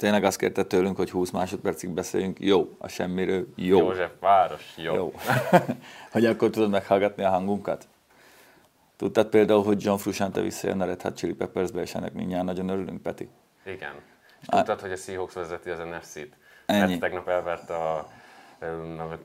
tényleg azt kérte tőlünk, hogy 20 másodpercig beszéljünk. Jó, a semmiről. Jó. József város, jó. Jó. hogy akkor tudod meghallgatni a hangunkat? Tudtad például, hogy John Frusciante visszajön a Red Hot Chili Peppersbe, és ennek mindjárt nagyon örülünk, Peti? Igen. És tudtad, hogy a Seahawks vezeti az NFC-t? Mert Ennyi. tegnap elverte a, a,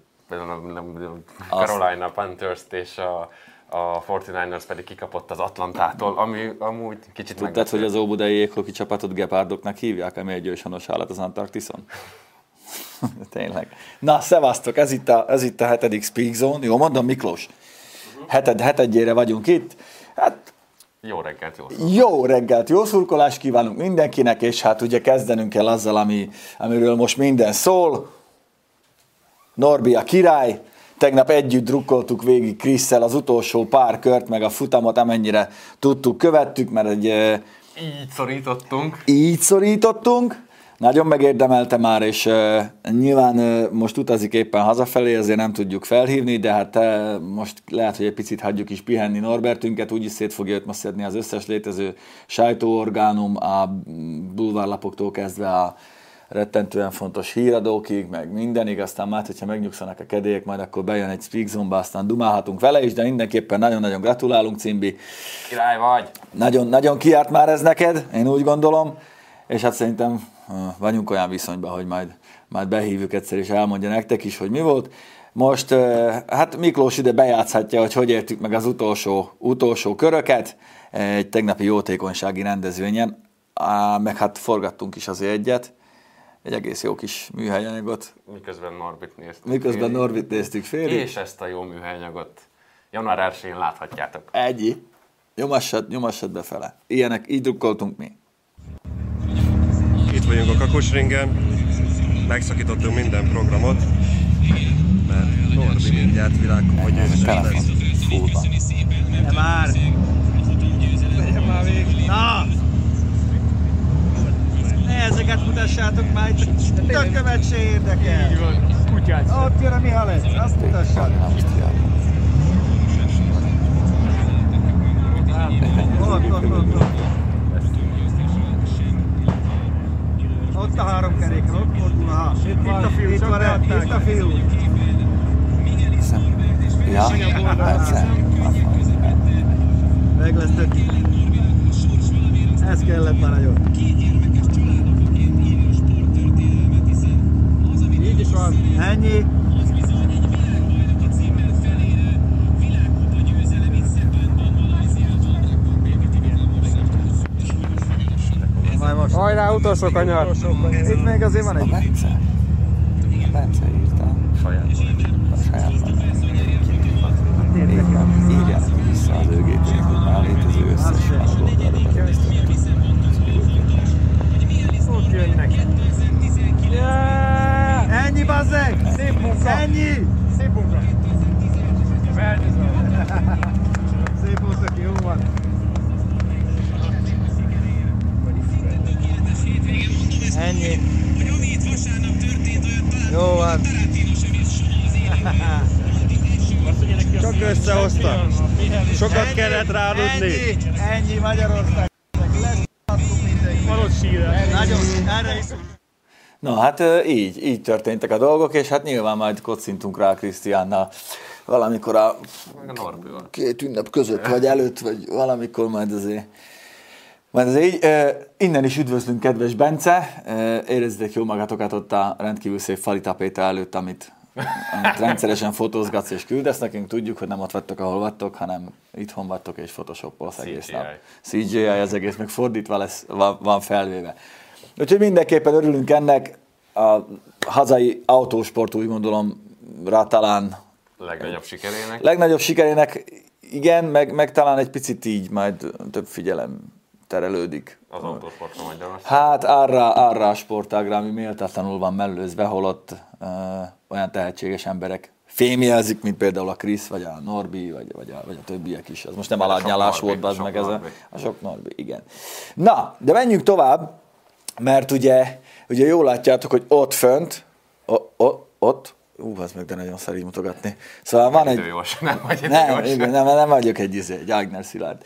a Carolina Panthers-t, és a, a 49ers pedig kikapott az Atlantától, ami amúgy kicsit Tudtad, hogy az óbudai jéghoki csapatot gepárdoknak hívják, ami egy őshonos állat az Antarktiszon? Tényleg. Na, szevasztok, ez itt, a, ez itt a hetedik Speak Zone. Jó, mondom, Miklós. Heted, hetedjére vagyunk itt. Hát Jó reggelt, jó szó. jó reggelt, jó szurkolást kívánunk mindenkinek, és hát ugye kezdenünk kell azzal, ami, amiről most minden szól. Norbi a király, tegnap együtt drukkoltuk végig Krisszel az utolsó pár kört, meg a futamot, amennyire tudtuk, követtük, mert egy Így szorítottunk. így szorítottunk, nagyon megérdemelte már, és uh, nyilván uh, most utazik éppen hazafelé, ezért nem tudjuk felhívni, de hát uh, most lehet, hogy egy picit hagyjuk is pihenni Norbertünket, úgyis szét fogja őt ma szedni az összes létező sajtóorgánum, a bulvárlapoktól kezdve a rettentően fontos híradókig, meg mindenig, aztán már, hogyha megnyugszanak a kedélyek, majd akkor bejön egy speak zone aztán dumálhatunk vele is, de mindenképpen nagyon-nagyon gratulálunk, Cimbi. Király vagy! Nagyon, nagyon kiárt már ez neked, én úgy gondolom, és hát szerintem vagyunk olyan viszonyban, hogy majd, majd behívjuk egyszer, és elmondja nektek is, hogy mi volt. Most, hát Miklós ide bejátszhatja, hogy hogy értük meg az utolsó, utolsó köröket egy tegnapi jótékonysági rendezvényen, meg hát forgattunk is azért egyet, egy egész jó kis műhelyanyagot, Miközben Norbit néztük. miközben Norvit néztük félig. És ezt a jó műhelyanyagot január 1-én láthatjátok. Egy. Nyomassad, nyomassad befele. Ilyenek, így drukkoltunk mi. Itt vagyunk a Kakosringen, megszakítottunk minden programot, mert Norbi mindjárt világkupa győztes Telefon. lesz. Fullban. De már! Legyen már végig! Na! Ne ezeket mutassátok már, itt tökömet se érdekel! Így van, kutyát Ott jön a Mihalec, azt! Ausztriában. Ott, ott, ott, ott! Ott a három keréken, ott fordul, ha. Itt a fiú, itt van, itt a fiú. Ja, persze. Meg lesz tök. Ez kellett már nagyon. Van. Ennyi. Hajrá, utolsó kanyar! Itt még azért van A egy. Bence. Bence írta Saját. a saját írja neki vissza az ő hogy már létező összes oldalra belenéztek. Ott jönnek! Yeah! Ennyi bazzeg! Szép munka! Ennyi! Szép munka! Szép aki jó van. Ennyi. Jó van. Csak összehozta. Sokat kellett ráludni. Ennyi, ennyi Magyarország. Lesz mindenki. Van ott sír. Nagyon, erre is. Na hát így, így történtek a dolgok, és hát nyilván majd kocintunk rá Krisztiánnal valamikor a két ünnep között, vagy előtt, vagy valamikor majd azért majd azért így, innen is üdvözlünk, kedves Bence, érezzétek jó magatokat ott a rendkívül szép fali tapéta előtt, amit, amit rendszeresen fotózgatsz és küldesz nekünk. Tudjuk, hogy nem ott vagytok, ahol vagytok, hanem itthon vagytok és photoshopolsz egész nap. CGI az egész, meg fordítva lesz, van, van felvéve. Úgyhogy mindenképpen örülünk ennek. A hazai autósport úgy gondolom rá talán Legnagyobb sikerének. legnagyobb sikerének igen, meg, meg talán egy picit így majd több figyelem terelődik. Az autósportra Magyarország. Hát arra, arra a sportágra, ami méltatlanul van mellőzve, holott ö, olyan tehetséges emberek fémjelzik, mint például a Krisz, vagy a Norbi, vagy, vagy, a, vagy a többiek is. Az most nem aládnyálás volt, az meg ez a, a sok Norbi, igen. Na, de menjünk tovább, mert ugye, ugye jól látjátok, hogy ott fönt, o, o, ott, ú, az meg de nagyon szar így mutogatni. Szóval van egy, Időjós, nem vagy nem, igen, nem, nem vagyok egy, izé, egy Ágner Szilárd.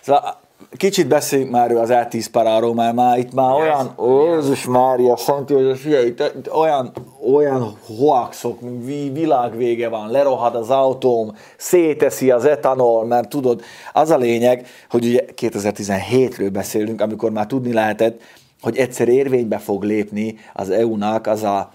Szóval kicsit beszéljünk már az E10 paráról, mert már itt már olyan, ó, Jézus Mária, Szent József, figyelj, itt, itt olyan, olyan hoaxok, vi- világvége van, lerohad az autóm, széteszi az etanol, mert tudod, az a lényeg, hogy ugye 2017-ről beszélünk, amikor már tudni lehetett, hogy egyszer érvénybe fog lépni az EU-nak az a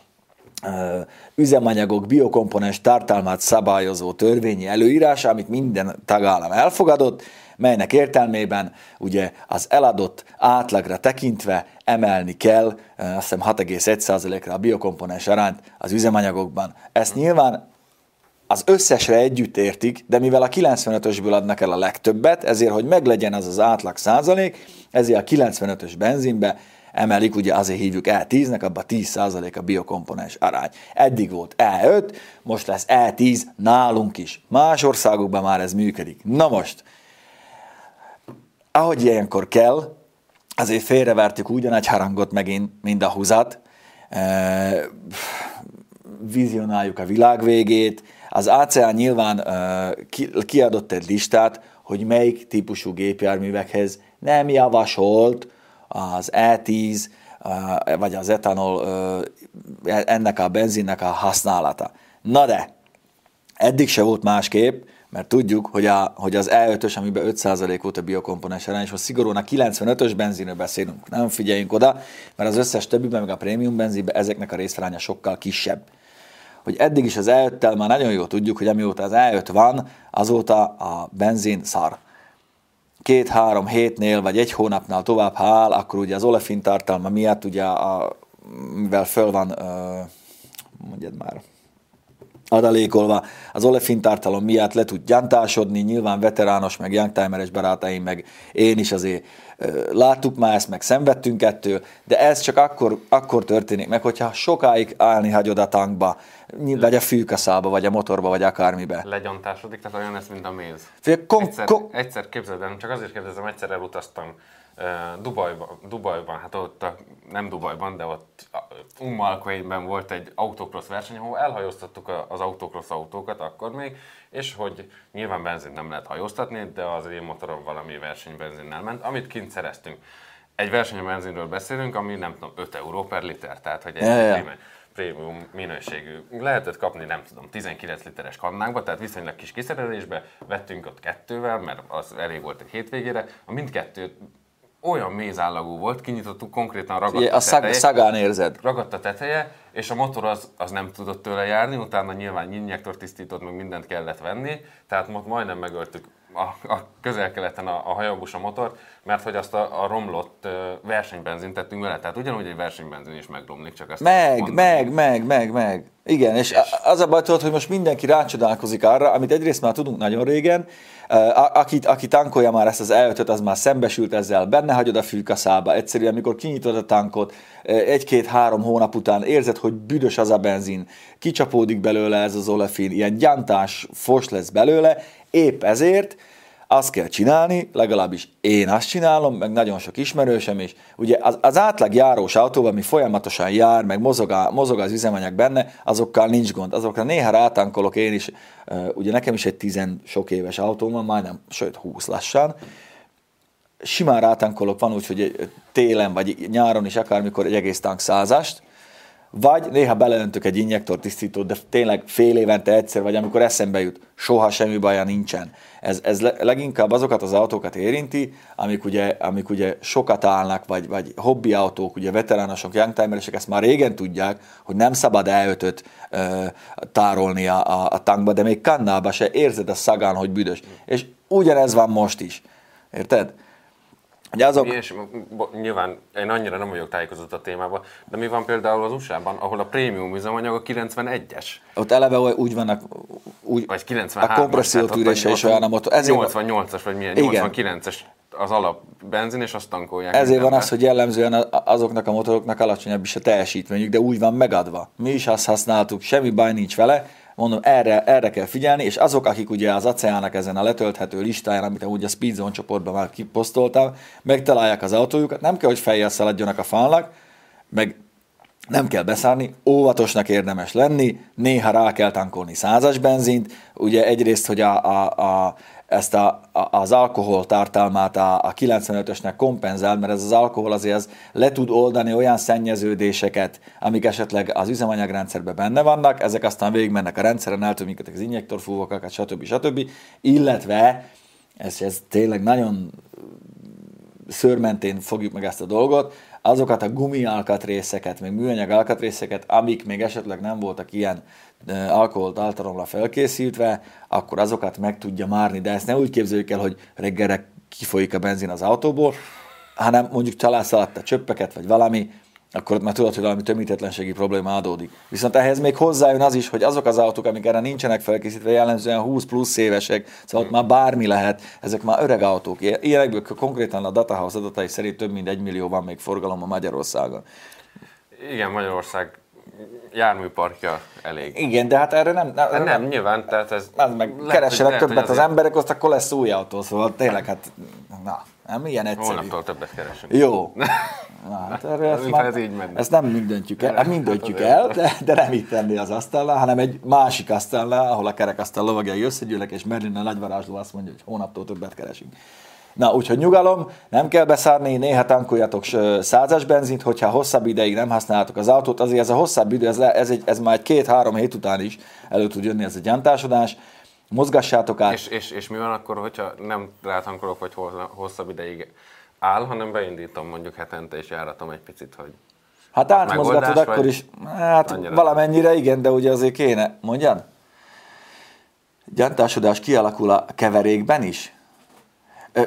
üzemanyagok biokomponens tartalmát szabályozó törvényi előírás, amit minden tagállam elfogadott, melynek értelmében ugye az eladott átlagra tekintve emelni kell, azt hiszem 6,1%-ra a biokomponens arányt az üzemanyagokban. Ezt nyilván az összesre együtt értik, de mivel a 95-ösből adnak el a legtöbbet, ezért, hogy meglegyen az az átlag százalék, ezért a 95-ös benzinbe emelik, ugye azért hívjuk E10-nek, abban 10 százalék a biokomponens arány. Eddig volt E5, most lesz E10 nálunk is. Más országokban már ez működik. Na most, ahogy ilyenkor kell, azért félrevertük ugyanegy harangot megint, mind a húzat, e, vizionáljuk a világ végét. Az ACA nyilván ki, kiadott egy listát, hogy melyik típusú gépjárművekhez nem javasolt az E10, e, vagy az etanol, ennek a benzinnek a használata. Na de, eddig se volt másképp, mert tudjuk, hogy, a, hogy az E5-ös, amiben 5% volt a biokomponens arány, és most szigorúan a 95-ös benzinről beszélünk, nem figyeljünk oda, mert az összes többiben, meg a prémium benzinben ezeknek a részaránya sokkal kisebb. Hogy eddig is az E5-tel már nagyon jól tudjuk, hogy amióta az E5 van, azóta a benzin szar. Két-három hétnél, vagy egy hónapnál tovább, ha akkor ugye az olefin tartalma miatt, ugye a, mivel föl van, mondjad már, adalékolva, az olefin tartalom miatt le tud gyantásodni, nyilván veterános, meg youngtimeres barátaim, meg én is azért láttuk már ezt, meg szenvedtünk ettől, de ez csak akkor, akkor történik meg, hogyha sokáig állni hagyod a tankba, vagy a fűkaszába, vagy a motorba, vagy akármibe. Legyantásodik, tehát olyan lesz, mint a méz. Fél, kom, Egyszer, kom, egyszer képzeld el, csak azért kérdezem, egyszer elutaztam Dubajban, Dubajban, hát ott a, nem Dubajban, de ott Umm al volt egy autocross verseny, ahol elhajóztattuk az autocross autókat akkor még, és hogy nyilván benzint nem lehet hajóztatni, de az én motorom valami versenybenzinnel ment, amit kint szereztünk. Egy versenybenzinről beszélünk, ami nem tudom, 5 euró per liter, tehát hogy egy Ja, ja. prémium- minőségű. Lehetett kapni, nem tudom, 19 literes kannákba, tehát viszonylag kis kiszerelésbe, vettünk ott kettővel, mert az elég volt egy hétvégére. A mindkettő olyan mézállagú volt, kinyitottuk konkrétan ragadt ugye, a teteje, szagán érzed. ragadt a teteje, és a motor az, az nem tudott tőle járni, utána nyilván injektor tisztított, meg mindent kellett venni, tehát majdnem megöltük a, a közel-keleten a, a hajóbus a motort, mert hogy azt a, a romlott versenybenzint tettünk vele, tehát ugyanúgy egy versenybenzin is megromlik, csak azt Meg, meg, meg, meg, meg. Igen, és, a- az a baj, hogy most mindenki rácsodálkozik arra, amit egyrészt már tudunk nagyon régen, a- aki, aki tankolja már ezt az elötöt, az már szembesült ezzel, benne hagyod a fűkaszába, egyszerűen, amikor kinyitod a tankot, egy-két-három hónap után érzed, hogy büdös az a benzin, kicsapódik belőle ez az olefin, ilyen gyantás fos lesz belőle, épp ezért azt kell csinálni, legalábbis én azt csinálom, meg nagyon sok ismerősem is. Ugye az, az átlag járós autóban, ami folyamatosan jár, meg mozog, a, mozog az üzemanyag benne, azokkal nincs gond. Azokra néha rátankolok én is, ugye nekem is egy tizen sok éves autóm van, majdnem, sőt 20 lassan, simán rátankolok, van úgy, hogy télen vagy nyáron is akármikor egy egész tank százast, vagy néha beleöntök egy injektor tisztítót, de tényleg fél évente egyszer, vagy amikor eszembe jut, soha semmi baja nincsen. Ez, ez le- leginkább azokat az autókat érinti, amik ugye, amik ugye sokat állnak, vagy, vagy hobbi autók, ugye veteránosok, youngtimeresek ezt már régen tudják, hogy nem szabad elötöt tárolni a, a, a tankba, de még kannába se érzed a szagán, hogy büdös. És ugyanez van most is. Érted? Ugye azok, És nyilván én annyira nem vagyok tájékozott a témában, de mi van például az USA-ban, ahol a prémium üzemanyag a 91-es, ott eleve úgy vannak, úgy, vagy 93 a kompressziótűrése is olyan a motor. Ezért, 88-as, vagy milyen, Igen. 89-es az alap benzin, és azt tankolják. ezért van mindenbe. az, hogy jellemzően azoknak a motoroknak alacsonyabb is a teljesítményük, de úgy van megadva. Mi is azt használtuk, semmi baj nincs vele, mondom, erre, erre kell figyelni, és azok, akik ugye az ACEA-nak ezen a letölthető listáján, amit úgy a Speedzone csoportban már kiposztoltam, megtalálják az autójukat, nem kell, hogy fejjel szaladjanak a falnak, meg nem kell beszállni, óvatosnak érdemes lenni, néha rá kell tankolni százas benzint, ugye egyrészt, hogy a, a, a ezt a, a, az alkohol tartalmát a, a 95-ösnek kompenzál, mert ez az alkohol azért az le tud oldani olyan szennyeződéseket, amik esetleg az üzemanyagrendszerben benne vannak, ezek aztán végigmennek a rendszeren, eltömik az injektorfúvokat, stb. stb. Illetve, ez, ez tényleg nagyon szőrmentén fogjuk meg ezt a dolgot, azokat a gumi alkatrészeket, meg műanyag alkatrészeket, amik még esetleg nem voltak ilyen alkoholt általomra felkészítve, akkor azokat meg tudja márni, de ezt ne úgy képzeljük el, hogy reggelre kifolyik a benzin az autóból, hanem mondjuk családsz alatt a csöppeket, vagy valami, akkor már tudod, hogy valami tömítetlenségi probléma adódik. Viszont ehhez még hozzájön az is, hogy azok az autók, amik erre nincsenek felkészítve, jellemzően 20 plusz évesek, szóval ott már bármi lehet, ezek már öreg autók. Ilyenekből konkrétan a Datahouse adatai szerint több mint egy millió van még forgalom a Magyarországon. Igen, Magyarország járműparkja elég. Igen, de hát erre nem... Nem, nem, nem nyilván, tehát ez... Az meg keressenek többet az emberek, azt akkor lesz új autó, szóval tényleg hát... Na, nem ilyen egyszerű. Holnaptól többet keresünk. Jó. Na, hát erre ezt, már, ez így ezt nem mind döntjük el, hát mind döntjük el, de, de nem itt tenni az asztalnál, hanem egy másik asztalnál, ahol a kerekasztal lovagjai összegyűlnek, és Merlin a nagyvarázsló azt mondja, hogy hónaptól többet keresünk. Na, úgyhogy nyugalom, nem kell beszállni, néha tankoljatok százas benzint, hogyha hosszabb ideig nem használtok az autót, azért ez a hosszabb idő, ez, ez, egy, ez már egy két-három hét után is elő tud jönni ez a gyantásodás, mozgassátok át. És, és, és mi van akkor, hogyha nem rátankolok, vagy hosszabb ideig áll, hanem beindítom mondjuk hetente, és járatom egy picit, hogy Hát átmozgatod akkor is, hát annyira. valamennyire igen, de ugye azért kéne, mondjad? Gyantásodás kialakul a keverékben is?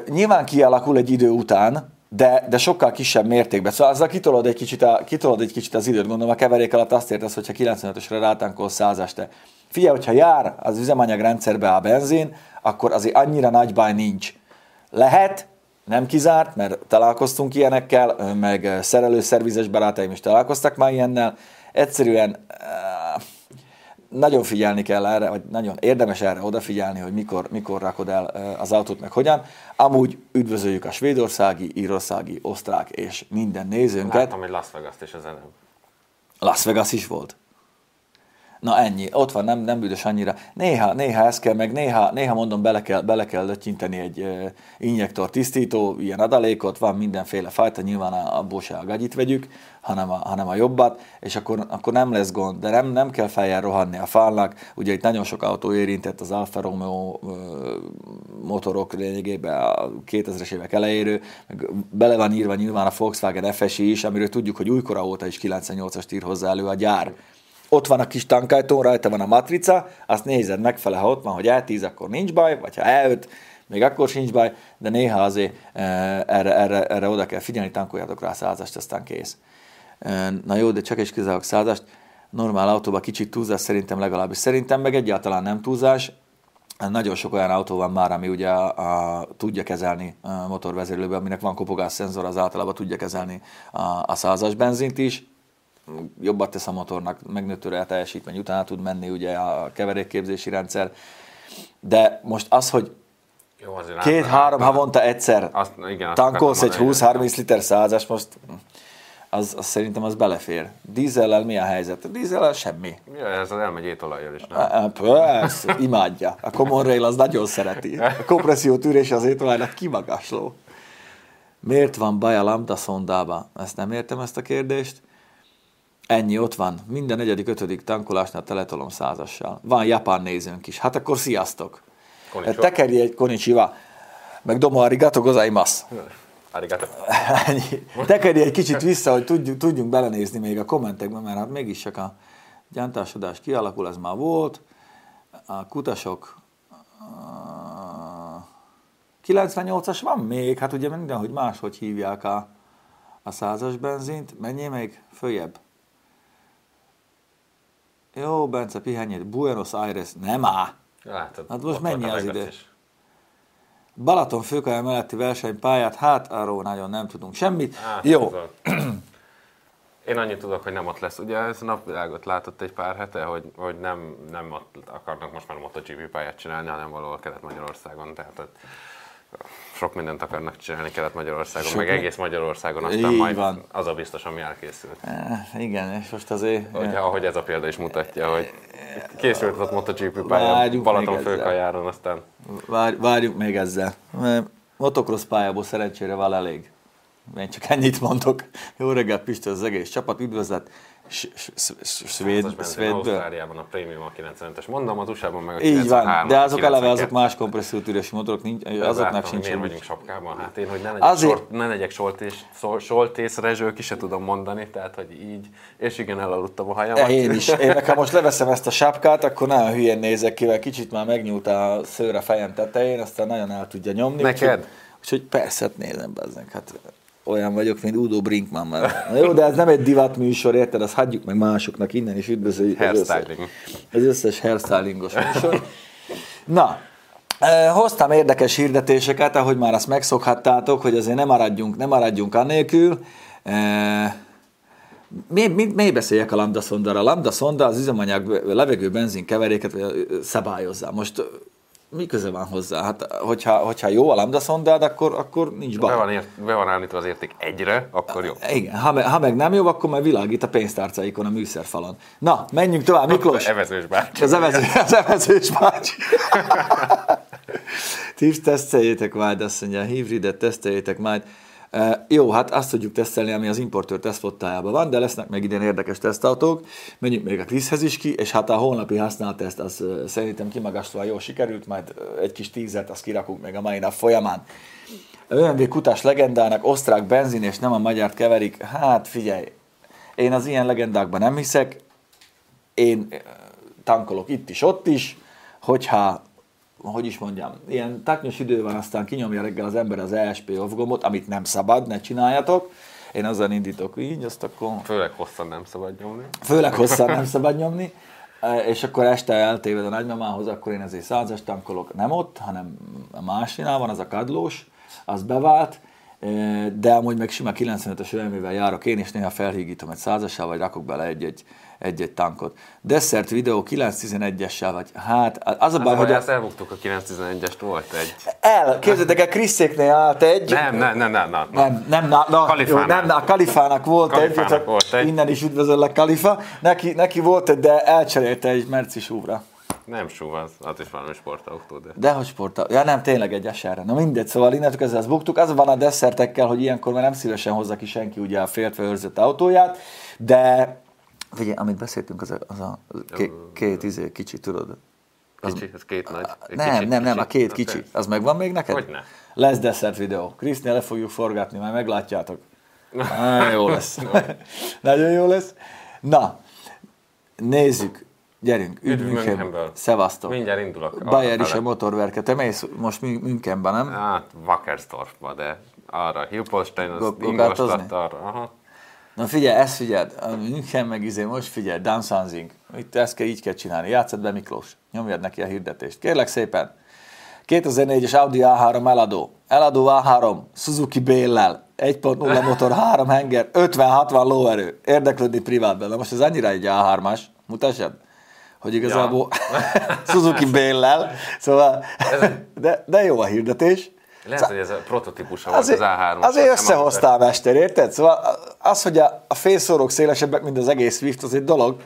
Nyilván kialakul egy idő után, de, de sokkal kisebb mértékben. Szóval azzal kitolod egy, kicsit a, kitolod egy kicsit az időt, gondolom a keverék alatt azt értesz, hogyha 95-ösre rátánkol 100 te. Figyelj, hogyha jár az üzemanyagrendszerbe a benzin, akkor azért annyira nagy baj nincs. Lehet, nem kizárt, mert találkoztunk ilyenekkel, meg szerelő-szervizes barátaim is találkoztak már ilyennel. Egyszerűen nagyon figyelni kell erre, vagy nagyon érdemes erre odafigyelni, hogy mikor, mikor rakod el az autót, meg hogyan. Amúgy üdvözöljük a svédországi, írországi, osztrák és minden nézőnket. Láttam, hogy Las Vegas-t is az előbb. Las Vegas is volt. Na ennyi, ott van, nem, nem büdös annyira. Néha, néha ez kell, meg néha, néha mondom, bele kell, bele kell lötyinteni egy uh, injektor tisztító, ilyen adalékot, van mindenféle fajta, nyilván abból se a gagyit vegyük, hanem a, hanem a jobbat, és akkor, akkor nem lesz gond, de nem, nem kell fejjel rohanni a falnak. Ugye itt nagyon sok autó érintett az Alfa Romeo uh, motorok lényegében a 2000-es évek elejéről, meg bele van írva nyilván a Volkswagen FSI is, amiről tudjuk, hogy újkora óta is 98-as ír hozzá elő a gyár ott van a kis tankajtón, rajta van a matrica, azt nézed megfele, ha ott van, hogy E10, akkor nincs baj, vagy ha E5, még akkor sincs baj, de néha azért e, erre, erre, erre oda kell figyelni, tankoljatok rá százast, aztán kész. E, na jó, de csak is kizárólag százast. Normál autóban kicsit túlzás szerintem legalábbis. Szerintem meg egyáltalán nem túlzás. Nagyon sok olyan autó van már, ami ugye a, a, tudja kezelni a motorvezérlőben, aminek van kopogás szenzor, az általában tudja kezelni a, a százas benzint is jobbat tesz a motornak, megnőttőre a teljesítmény, utána tud menni ugye a keverékképzési rendszer. De most az, hogy két-három havonta egyszer azt, igen, tankolsz egy 20-30 liter százas, most az, az szerintem az belefér. Dízellel mi a helyzet? A dízellel semmi. Ja, ez az elmegy étolajjal is, nem? Persze, imádja. A Common Rail az nagyon szereti. A kompresszió tűrése az étolajnak kimagasló. Miért van baj a lambda szondába? Ezt nem értem ezt a kérdést. Ennyi, ott van. Minden negyedik, ötödik tankolásnál teletolom százassal. Van japán nézőnk is. Hát akkor sziasztok. Konnichiwa. Tekerj egy konnichiwa. Meg domo arigato gozaimasu. Arigato. Tekerj egy kicsit vissza, hogy tudjunk, tudjunk belenézni még a kommentekbe, mert hát mégis csak a gyántásodás kialakul, ez már volt. A kutasok 98-as van még, hát ugye mindenhogy máshogy hívják a, a százas benzint. Menjél még följebb. Jó, Bence, pihenjél. Buenos Aires, nem á. Látod, hát most mennyi az idő? Balaton főkaja melletti versenypályát, hát arról nagyon nem tudunk semmit. Hát, Jó. Én annyit tudok, hogy nem ott lesz. Ugye ez napvilágot látott egy pár hete, hogy, hogy nem, nem ott akarnak most már MotoGP pályát csinálni, hanem valahol Kelet-Magyarországon. Tehát ott sok mindent akarnak csinálni Kelet-Magyarországon, meg egész Magyarországon, aztán Így majd van. az a biztos, ami elkészült. E, igen, és most azért... Hogy, ahogy ez a példa is mutatja, hogy készült ott MotoGP pályán, Balaton főkajáron, aztán Várj, várjunk még ezzel. Mert Motocross pályából szerencsére van elég. Én csak ennyit mondok. Jó reggelt, Pisti, az egész csapat, üdvözlet. Svéd, Svédből. Ausztráliában a Prémium a 95-es, mondom, az USA-ban meg a Így van, 93 de azok eleve azok 92. más kompressziótűrési motorok, nincs, azoknak Látom, sincs. Miért vagyunk sapkában? Hát én, hogy ne legyek, Azért- sort, ne legyek soltész rezső, ki se tudom mondani, tehát hogy így, és igen, elaludtam a hajamat. Én is. Én nekem most leveszem ezt a sapkát, akkor nagyon hülyén nézek ki, mert kicsit már megnyúlt a szőr a fejem tetején, aztán nagyon el tudja nyomni. Neked? Úgyhogy, úgyhogy persze, hát nézem bezzek, hát olyan vagyok, mint Udo Brinkman már. Na jó, de ez nem egy divat műsor, érted? Azt hagyjuk meg másoknak innen is üdvözöljük az összes, Hairstyling. az összes hairstylingos műsor. Na, eh, hoztam érdekes hirdetéseket, ahogy már azt megszokhattátok, hogy azért nem maradjunk, nem maradjunk annélkül. Eh, mi, mi, mi beszéljek a lambda szondára? A lambda szonda az üzemanyag levegő benzin keveréket ö, szabályozza. Most mi köze van hozzá? Hát, hogyha, hogyha jó a lambda szondád, akkor, akkor nincs baj. Be van, ért, be van állítva az érték egyre, akkor jó. Igen, ha, me, ha meg nem jó, akkor már világít a pénztárcáikon a műszerfalon. Na, menjünk tovább, Miklós. Evezős bácsi. Az evező, az evezős bácsi. Ti teszteljétek majd, azt mondja, híbridet teszteljétek majd. Jó, hát azt tudjuk tesztelni, ami az importőr tesztfottájában van, de lesznek még idén érdekes tesztautók. Menjünk még a Kriszhez is ki, és hát a holnapi használt teszt az szerintem kimagaslóan jól sikerült, majd egy kis tízet azt kirakunk még a mai nap folyamán. ÖMV kutás legendának osztrák benzin és nem a magyart keverik. Hát figyelj, én az ilyen legendákban nem hiszek, én tankolok itt is, ott is, hogyha, hogy is mondjam, ilyen taknyos idő van, aztán kinyomja reggel az ember az ESP off gombot, amit nem szabad, ne csináljatok. Én azzal indítok így, azt akkor Főleg hosszan nem szabad nyomni. főleg hosszan nem szabad nyomni, E, és akkor este eltéved a nagymamához, akkor én azért százas tankolok, nem ott, hanem a másinál van, az a kadlós, az bevált, e, de amúgy meg sima 95-ös ölmével járok én, és néha felhígítom egy százassal, vagy rakok bele egy-egy, egy-egy tankot. Desszert videó 911-essel, vagy hát az a baj, Hát, hogy a, ezt elbuktuk, a 911-est volt egy. el, képzeljétek el, Kriszéknél állt egy, Nem, nem, nem, nem, nem. nem, nem, na, na, jó, nem, na, a Kalifának volt Kalifának egy, volt egy. innen is üdvözöllek Kalifa, neki, neki volt egy, de elcserélte egy Merci súvra. Nem SUV, az, az is valami sportautó, de... De hogy sporta? Ja nem, tényleg egy eserre. Na mindegy, szóval innentől kezdve ezt buktuk. Az van a desszertekkel, hogy ilyenkor már nem szívesen hozza ki senki ugye a féltve őrzött autóját, de figyelj, amit beszéltünk, az a, az a két, két izé, kicsi, tudod? Kicsi, ez két nagy. Egy Nem, kicsi, nem, nem, a két kicsi. Az megvan még neked? Hogyne. Lesz desszert videó. Krisznél le fogjuk forgatni, majd meglátjátok. Nagyon jó lesz. Nagyon jó lesz. Na, nézzük. Gyerünk, üdv Üdv München. Münchenből. Szevasztok. Mindjárt indulok. Bayer is a motorverke. Te mész most Mün- Münchenben, nem? Hát, Wackersdorfba, de arra, Hilpolstein, az gokartozni? arra, aha. Na figyelj, ezt figyeld, München meg izé, most figyelj, Dansanzing. Itt ezt kell, így kell csinálni. Játszad be Miklós, nyomjad neki a hirdetést. Kérlek szépen, 2004-es Audi A3 eladó. Eladó A3, Suzuki Béllel, 1.0 motor, 3 henger, 50-60 lóerő. Érdeklődni privátban. Na most ez annyira egy A3-as, mutassad? Hogy igazából Suzuki Béllel, szóval, de, de jó a hirdetés. Lehet, hogy ez a prototípusa volt Azért, az A3. azért összehoztál, mester, érted? Szóval az, hogy a, a félszórók szélesebbek, mint az egész Swift, az egy dolog,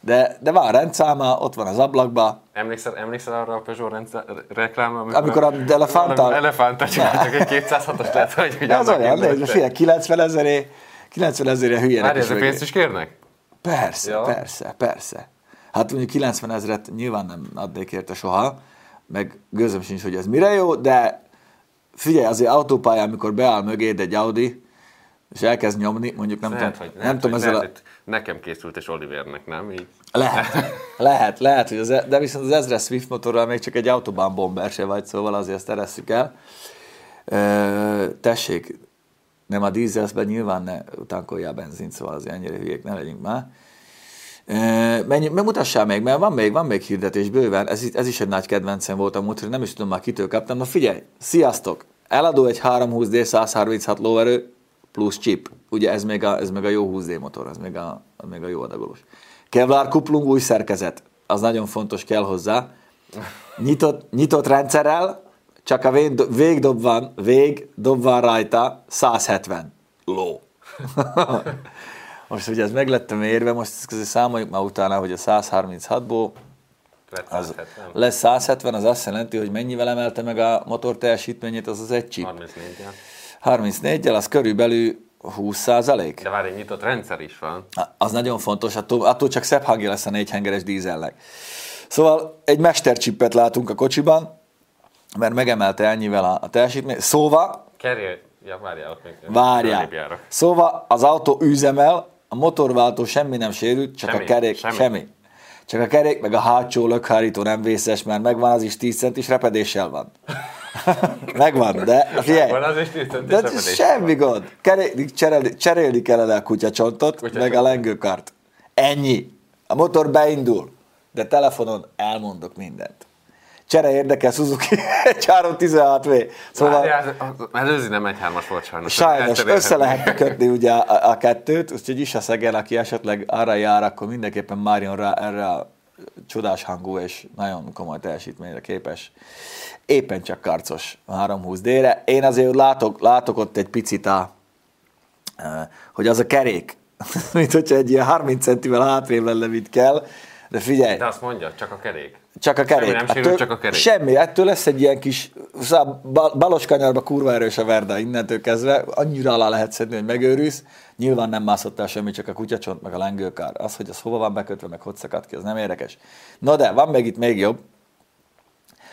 de, de van rendszáma, ott van az ablakba. Emlékszel, emlékszel arra a Peugeot rendszer, reklámra? Amikor a Elefanttal- Elefanttal csináltak egy 206-os lehet, hogy De az olyan, indult. nézd, figyelj, 90 ezeré, 90 ezeré hülyének Várj, ezzel végül. pénzt is kérnek? Persze, Ja. persze, persze. Hát mondjuk 90 ezeret nyilván nem adnék érte soha, meg gőzöm sincs, hogy ez mire jó, de figyelj, azért autópályán, amikor beáll mögéd egy Audi, és elkezd nyomni, mondjuk nem Lehet, tudom, hogy, nem tudom ezzel a... lehet, hogy nekem készült, és Olivernek nem, így. Lehet, lehet, lehet, hogy az, de viszont az ezres Swift motorral még csak egy autobahn bomber se vagy, szóval azért ezt eresszük el. Ö, tessék, nem a dízelszben nyilván ne tankolja a benzint, szóval azért ennyire hülyék ne legyünk már. Mennyi, mutassál még, mert van még, van még hirdetés bőven, ez, ez is egy nagy kedvencem volt a múltkor, nem is tudom már kitől kaptam. Na figyelj, sziasztok! Eladó egy 320D 136 lóerő plusz chip. Ugye ez még a, ez még a jó 20D motor, ez még a, az még a jó adagolós. Kevlar kuplung új szerkezet, az nagyon fontos kell hozzá. Nyitott, nyitott rendszerrel, csak a vég, végdob van, végdob van rajta 170 ló. Most ugye ez meglettem érve, most ezt számoljuk már utána, hogy a 136-ból Lett Az 170. lesz 170, az azt jelenti, hogy mennyivel emelte meg a motor teljesítményét, az az egy chip. 34 ja. 34-jel, az körülbelül 20 százalék. De várj, egy nyitott rendszer is van. Az nagyon fontos, attól, attól csak szebb hangja lesz a négyhengeres dízelnek. Szóval egy mestercsippet látunk a kocsiban, mert megemelte ennyivel a, a teljesítményt. Szóval, Kerje, ja várjál, ott még várjál. Szóval az autó üzemel, a motorváltó semmi nem sérült, csak Semmi, a kerék, semmi. semmi. Csak a kerék, meg a hátsó lökhárító nem vészes, mert megvan, az is 10 centis repedéssel van. megvan, de figyelj, Van az is 10 centis de semmi gond. Kerék, cserélni, cserélni kellene a kutyacsontot, Kutyacsont. meg a lengőkart. Ennyi. A motor beindul, de telefonon elmondok mindent. Csere érdekel Suzuki egy 316V. Szóval Várjál, az előző nem egy hármas volt sajnos. sajnos össze lehetne kötni ugye a, a kettőt, úgyhogy is a Szegen, aki esetleg arra jár, akkor mindenképpen márjon rá erre a csodás hangú és nagyon komoly teljesítményre képes. Éppen csak karcos 320D-re. Én azért látok, látok ott egy picit a, eh, hogy az a kerék, mint hogyha egy ilyen 30 centivel hátrébb lenne, mint kell, de figyelj, De azt mondja, csak a kerék. csak a kerék. Semmi nem sérült, csak a kerék. Semmi, ettől lesz egy ilyen kis, szóval bal- balos kanyarba kurva erős a Verda innentől kezdve, annyira alá lehet szedni, hogy megőrülsz. Nyilván nem mászott el semmi, csak a kutyacsont, meg a lengőkár. Az, hogy az hova van bekötve, meg hogy szakadt ki, az nem érdekes. Na de, van még itt még jobb,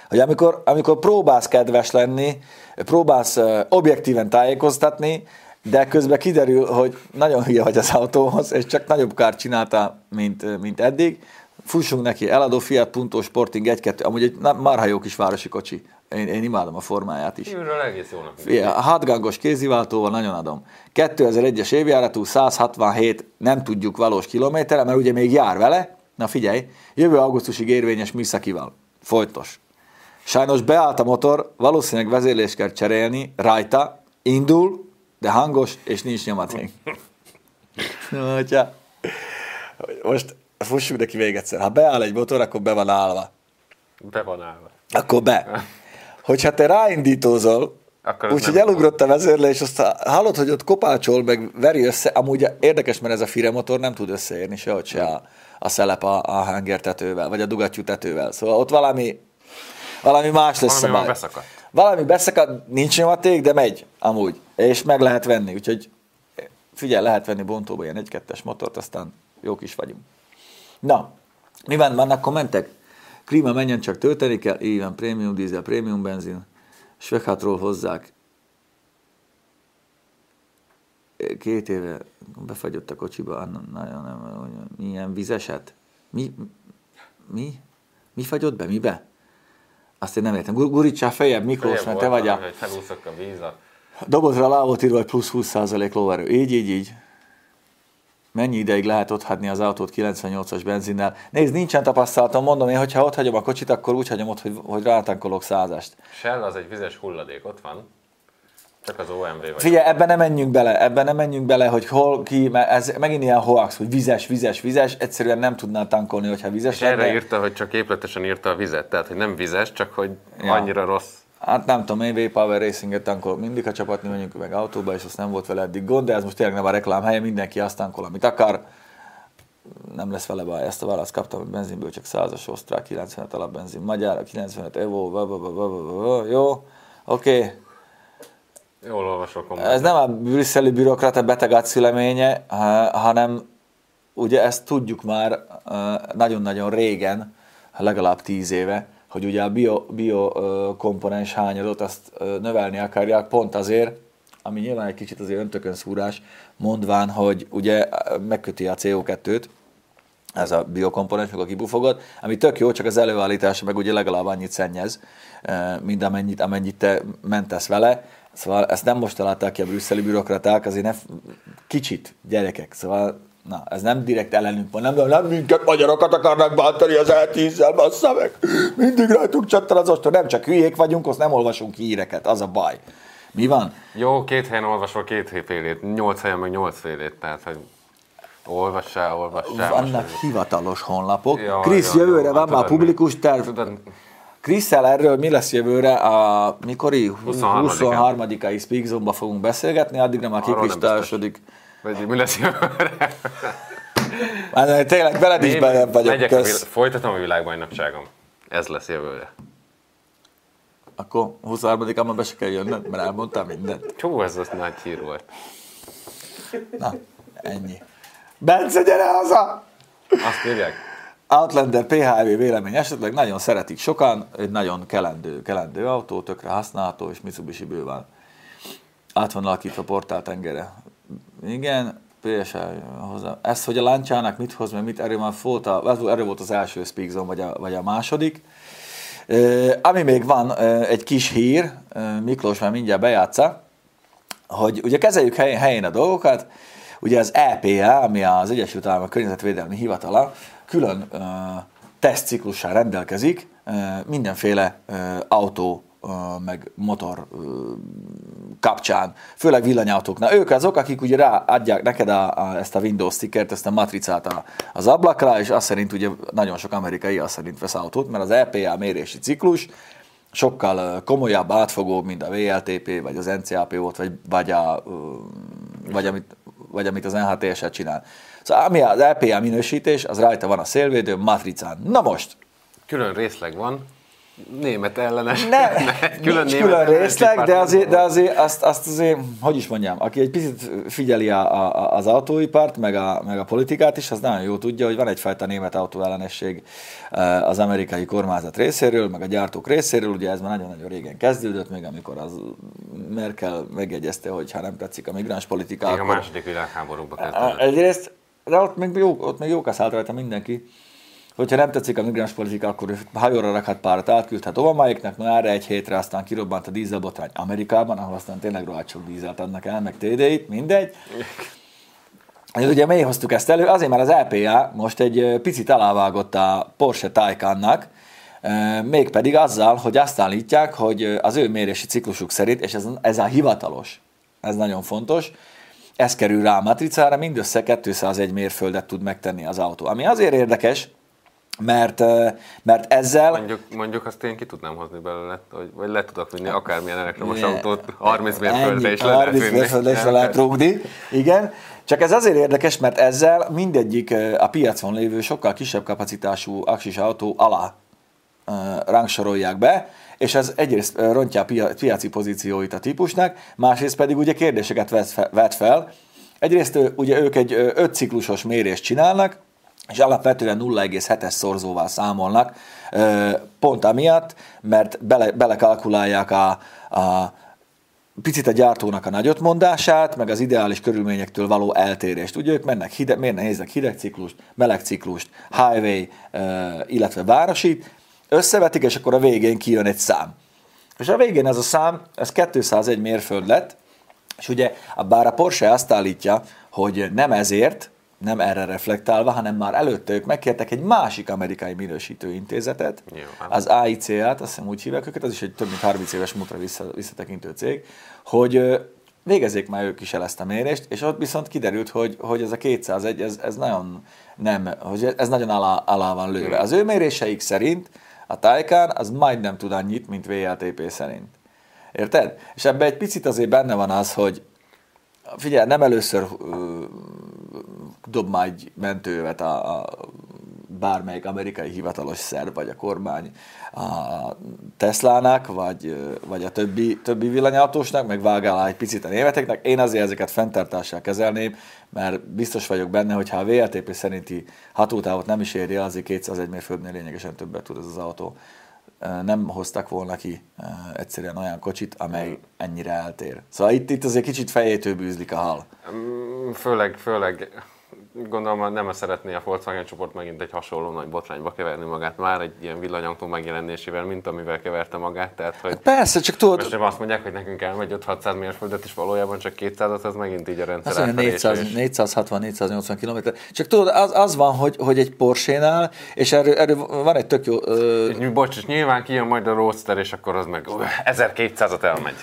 hogy amikor, amikor próbálsz kedves lenni, próbálsz uh, objektíven tájékoztatni, de közben kiderül, hogy nagyon hülye vagy az autóhoz, és csak nagyobb kárt csináltál, mint, mint eddig. Fussunk neki, eladó Fiat Punto Sporting 1-2, amúgy egy na- marha jó kis városi kocsi. Én, én imádom a formáját is. Kívülről egész jónak. Figyelj, a hatgangos kéziváltóval nagyon adom. 2001-es évjáratú 167, nem tudjuk valós kilométerre, mert ugye még jár vele. Na figyelj, jövő augusztusig érvényes műszakival. Folytos. Sajnos beállt a motor, valószínűleg vezérlést kell cserélni, rajta, indul, de hangos, és nincs nyomaték. Most fussuk neki még egyszer. Ha beáll egy motor, akkor be van állva. Be van állva. Akkor be. Hogyha te ráindítózol, úgyhogy elugrott a vezérlő, és azt hallod, hogy ott kopácsol, meg veri össze. Amúgy érdekes, mert ez a Fire motor nem tud összeérni sehogy se a, a szelep a, a hanger tetővel, vagy a dugattyú tetővel. Szóval ott valami, valami más lesz Valami baj. beszakadt. Valami beszakadt, nincs nyomaték, de megy amúgy. És meg lehet venni, úgyhogy figyelj, lehet venni bontóba ilyen egy-kettes motort, aztán jók is vagyunk. Na, mi van, vannak kommentek? Klíma menjen, csak tölteni kell, így van, prémium dízel, prémium benzin, Svekhatról hozzák. Két éve befagyott a kocsiba, nagyon nem, milyen vizeset? Mi? Mi? Mi fagyott be? Mibe? Azt én nem értem. Gur- Gurítsál fejebb, Miklós, Feljebb mert te vagy a... felúszok a víz a... Dobozra alá volt írva, hogy plusz 20% lóerő. Így, így, így. Mennyi ideig lehet ott hagyni az autót 98-as benzinnel? Nézd, nincsen tapasztalatom, mondom én, hogyha ott hagyom a kocsit, akkor úgy hagyom ott, hogy, hogy rátankolok százast. Shell az egy vizes hulladék, ott van. Csak az OMV vagy. Figyelj, ebben nem menjünk bele, ebben nem menjünk bele, hogy hol ki, mert ez megint ilyen hoax, hogy vizes, vizes, vizes, egyszerűen nem tudnál tankolni, hogyha vizes És erre lenne. írta, hogy csak épletesen írta a vizet, tehát hogy nem vizes, csak hogy Ja. annyira rossz. Hát nem tudom, én V-Power Racing-et tankolok mindig a csapatni, menjünk meg autóba, és azt nem volt vele eddig gond, de ez most tényleg nem a reklám helye, mindenki azt tankol, amit akar. Nem lesz vele baj, ezt a választ kaptam, hogy benzinből csak 100-as osztrák, 95 alapbenzin, magyar, 95 evo, va, jó, oké. Okay. Jól olvasok komment. Ez nem a brüsszeli bürokrata beteg agyszüleménye, ha- hanem ugye ezt tudjuk már nagyon-nagyon régen, legalább tíz éve, hogy ugye a bio, bio komponens hányadot azt növelni akarják, pont azért, ami nyilván egy kicsit azért öntökön szúrás, mondván, hogy ugye megköti a CO2-t, ez a biokomponens, meg a kibufogott, ami tök jó, csak az előállítása meg ugye legalább annyit szennyez, mint amennyit, amennyit te mentesz vele. Szóval ezt nem most találták ki a brüsszeli bürokraták, azért ne, kicsit, gyerekek, szóval na, ez nem direkt ellenünk van, nem, nem minket magyarokat akarnak bántani az eltízzel, bassza meg, mindig rajtunk csattan az ostor, nem csak hülyék vagyunk, azt nem olvasunk híreket, az a baj. Mi van? Jó, két helyen olvasol két félét, nyolc helyen meg nyolc félét, tehát hogy olvassál, olvassál. Vannak most- hivatalos honlapok. Jaj, Krisz, jaj, jövőre jó, van már publikus terv. Tudod, Krisszel erről mi lesz jövőre a mikori 23-án. 23-ai Speak Zone-ba fogunk beszélgetni, addigra már kikristásodik. Vagy mi lesz jövőre? Hát, tényleg veled is bele vagyok, megyek a vil- folytatom a világbajnokságom. Ez lesz jövőre. Akkor 23-án be se kell jönnöd, mert elmondtam mindent. Csó, ez az nagy hír volt. Na, ennyi. Bence, gyere haza! Azt írják? Outlander PHV vélemény esetleg nagyon szeretik sokan, egy nagyon kelendő, kelendő autó, tökre használható, és Mitsubishi bőven át van alakítva portál tengere. Igen, PSA hozzá. Ez, hogy a láncsának mit hoz, mert mit erő van, volt a, ez volt- az első Speak Zone, vagy a, vagy a második. Ö, ami még van, ö, egy kis hír, ö, Miklós már mindjárt bejátsza, hogy ugye kezeljük helyén, helyén a dolgokat, ugye az EPA, ami az Egyesült Államok Környezetvédelmi Hivatala, külön ö, tesztciklussal rendelkezik ö, mindenféle ö, autó ö, meg motor ö, kapcsán, főleg villanyautóknál. Ők azok, akik ugye ráadják neked a, a, ezt a Windows stickert, ezt a matricát a, az ablakra, és azt szerint ugye nagyon sok amerikai azt szerint vesz autót, mert az EPA mérési ciklus sokkal komolyabb, átfogóbb, mint a VLTP, vagy az NCAP volt, vagy, vagy, a, vagy, amit, vagy amit az NHTS-et csinál. Szóval ami az EPA minősítés, az rajta van a szélvédő matricán. Na most, Külön részleg van. Német ellenes. ne, külön nincs külön részleg, de azért, de azért azt, azt azért, hogy is mondjam, aki egy picit figyeli a, a, az autóipart, meg a, meg a politikát is, az nagyon jó tudja, hogy van egyfajta német autóellenesség eh, az amerikai kormányzat részéről, meg a gyártók részéről, ugye ez már nagyon-nagyon régen kezdődött, még amikor az Merkel megjegyezte, hogy ha nem tetszik a migráns politika, Még a akkor második világháborúba Á, kezdődött. Egyrészt, de ott még, jó, ott még jók szállt rajta mindenki. Hogyha nem tetszik a migráns politika, akkor hajóra rakhat párat, átküldhet Obamáiknak, na erre egy hétre aztán kirobbant a dízelbotrány Amerikában, ahol aztán tényleg rohadt dízelt adnak el, meg TD-t, mindegy. Ugye miért hoztuk ezt elő? Azért, mert az LPA most egy picit alávágott a Porsche Taycannak, mégpedig azzal, hogy azt állítják, hogy az ő mérési ciklusuk szerint, és ez, ez a hivatalos, ez nagyon fontos, ez kerül rá a matricára, mindössze 201 mérföldet tud megtenni az autó. Ami azért érdekes, mert, mert ezzel... Mondjuk, mondjuk azt én ki tudnám hozni belőle, hogy, vagy le tudok vinni akármilyen elektromos Ne. autót, 30 mérföldre is le lehet 30 vinni. mérföldre is le lehet rúgni. Igen. Csak ez azért érdekes, mert ezzel mindegyik a piacon lévő sokkal kisebb kapacitású aksis autó alá rangsorolják be, és ez egyrészt rontja a pia- piaci pozícióit a típusnak, másrészt pedig ugye kérdéseket vet fe- vet fel. Egyrészt ugye ők egy 5 ciklusos mérést csinálnak, és alapvetően 0,7-es szorzóval számolnak, pont amiatt, mert bele, belekalkulálják a, a picit a gyártónak a nagyotmondását, meg az ideális körülményektől való eltérést. Ugye ők mennek hideg, miért néznek hideg ciklust, meleg ciklust, highway, illetve városit, összevetik, és akkor a végén kijön egy szám. És a végén ez a szám, ez 201 mérföld lett, és ugye, bár a Porsche azt állítja, hogy nem ezért, nem erre reflektálva, hanem már előtte ők megkértek egy másik amerikai minősítő intézetet, Nyilván. az AIC-át, azt hiszem úgy hívják őket, az is egy több mint 30 éves múltra vissza, visszatekintő cég, hogy végezzék már ők is el ezt a mérést, és ott viszont kiderült, hogy, hogy ez a 201, ez, ez nagyon nem, hogy ez nagyon alá, alá van lőve. Az ő méréseik szerint a Taycan az majdnem tud annyit, mint VLTP szerint. Érted? És ebben egy picit azért benne van az, hogy figyelj, nem először ö, dob már egy mentővet a, a bármelyik amerikai hivatalos szerv, vagy a kormány a Teslának, vagy, vagy a többi, többi villanyautósnak, meg vág egy picit a németeknek. Én azért ezeket fenntartással kezelném, mert biztos vagyok benne, hogy ha a VLTP szerinti hatótávot nem is éri azért 201 mérföldnél lényegesen többet tud ez az autó. Nem hoztak volna ki egyszerűen olyan kocsit, amely ennyire eltér. Szóval itt, itt azért kicsit fejétől bűzlik a hal. Mm, Főleg, főleg gondolom nem szeretné a Volkswagen csoport megint egy hasonló nagy botrányba keverni magát már egy ilyen villanyautó megjelenésével, mint amivel keverte magát. Tehát, hogy Persze, csak tudod, most azt mondják, hogy nekünk elmegy 5-600 mérföldet, és valójában csak 200 az megint így a rendszer Az olyan átfedése, 400, és- 460-480 km. Csak tudod, az, az van, hogy, hogy egy Porsche-nál, és erről, erről van egy tök jó... Ö, bocs, és nyilván kijön majd a Roadster, és akkor az meg ú, 1200-at elmegy.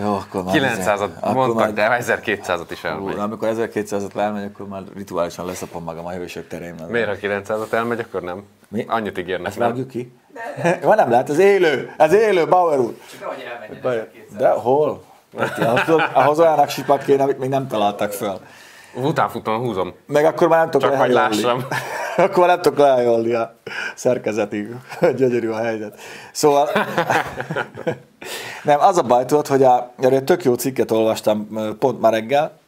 Jó, akkor már... 900-at akkor mondtak, már- de 1200-at is elmegy. amikor 1200-at elmegy, akkor már rituálisan leszapom magam a hősök terén. Miért, ha 900-at elmegy, akkor nem? Mi? Annyit ígérnek, Ezt nem? vágjuk ki? Van nem lehet, ez élő, ez élő, Bauer úr. 1200. De hol? Tudod, ahhoz olyan aksipak kéne, amit még nem találtak föl. Utánfutóan húzom. Meg akkor már nem tudok Csak hogy lássam. akkor már nem tudok lehajolni a szerkezetig. Gyönyörű a helyzet. Szóval... nem, az a baj tudod, hogy a, erről egy tök jó cikket olvastam pont ma reggel,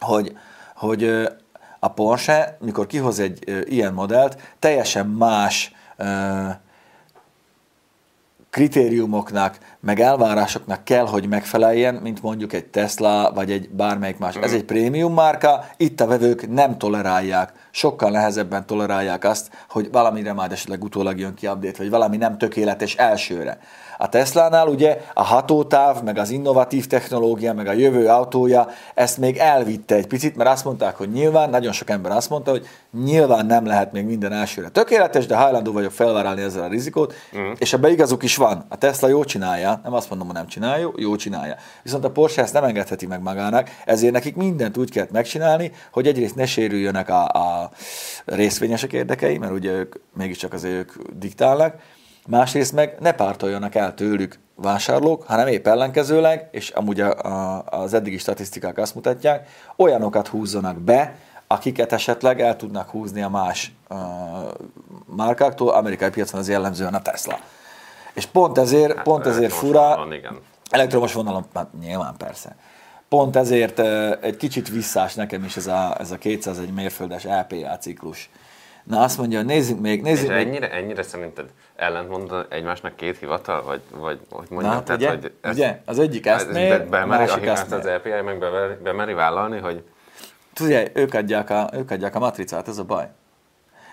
hogy, hogy a Porsche, mikor kihoz egy ilyen modellt, teljesen más kritériumoknak, meg elvárásoknak kell, hogy megfeleljen, mint mondjuk egy Tesla, vagy egy bármelyik más. Ez egy prémium márka, itt a vevők nem tolerálják, sokkal nehezebben tolerálják azt, hogy valamire már esetleg utólag jön ki update, vagy valami nem tökéletes elsőre. A Teslánál ugye a hatótáv, meg az innovatív technológia, meg a jövő autója ezt még elvitte egy picit, mert azt mondták, hogy nyilván, nagyon sok ember azt mondta, hogy nyilván nem lehet még minden elsőre tökéletes, de hajlandó vagyok felvállalni ezzel a rizikót, mm. és ebbe igazuk is van. A Tesla jó csinálja, nem azt mondom, hogy nem csinálja, jó csinálja. Viszont a Porsche ezt nem engedheti meg magának, ezért nekik mindent úgy kellett megcsinálni, hogy egyrészt ne sérüljönek a, a részvényesek érdekei, mert ugye ők mégiscsak azért ők diktálnak, másrészt meg ne pártoljanak el tőlük vásárlók, hanem épp ellenkezőleg, és amúgy a, a, az eddigi statisztikák azt mutatják, olyanokat húzzanak be, akiket esetleg el tudnak húzni a más uh, márkáktól, amerikai piacon az jellemzően a Tesla. És pont ezért, hát, pont ezért fura, vonalon, igen. Elektromos vonalon, hát nyilván persze. Pont ezért egy kicsit visszás nekem is ez a, ez a 201 mérföldes LPA ciklus. Na azt mondja, hogy nézzük még, És nézzük még. ennyire, ennyire szerinted ellentmond egymásnak két hivatal? Vagy, vagy hogy mondjam, Na, hát ugye, ugye, az egyik ezt ez mér, be, bemeri, másik ezt ezt az. LPI meg bemeri, bemeri vállalni, hogy Ugye, ők adják, a, ők adják a matricát, ez a baj.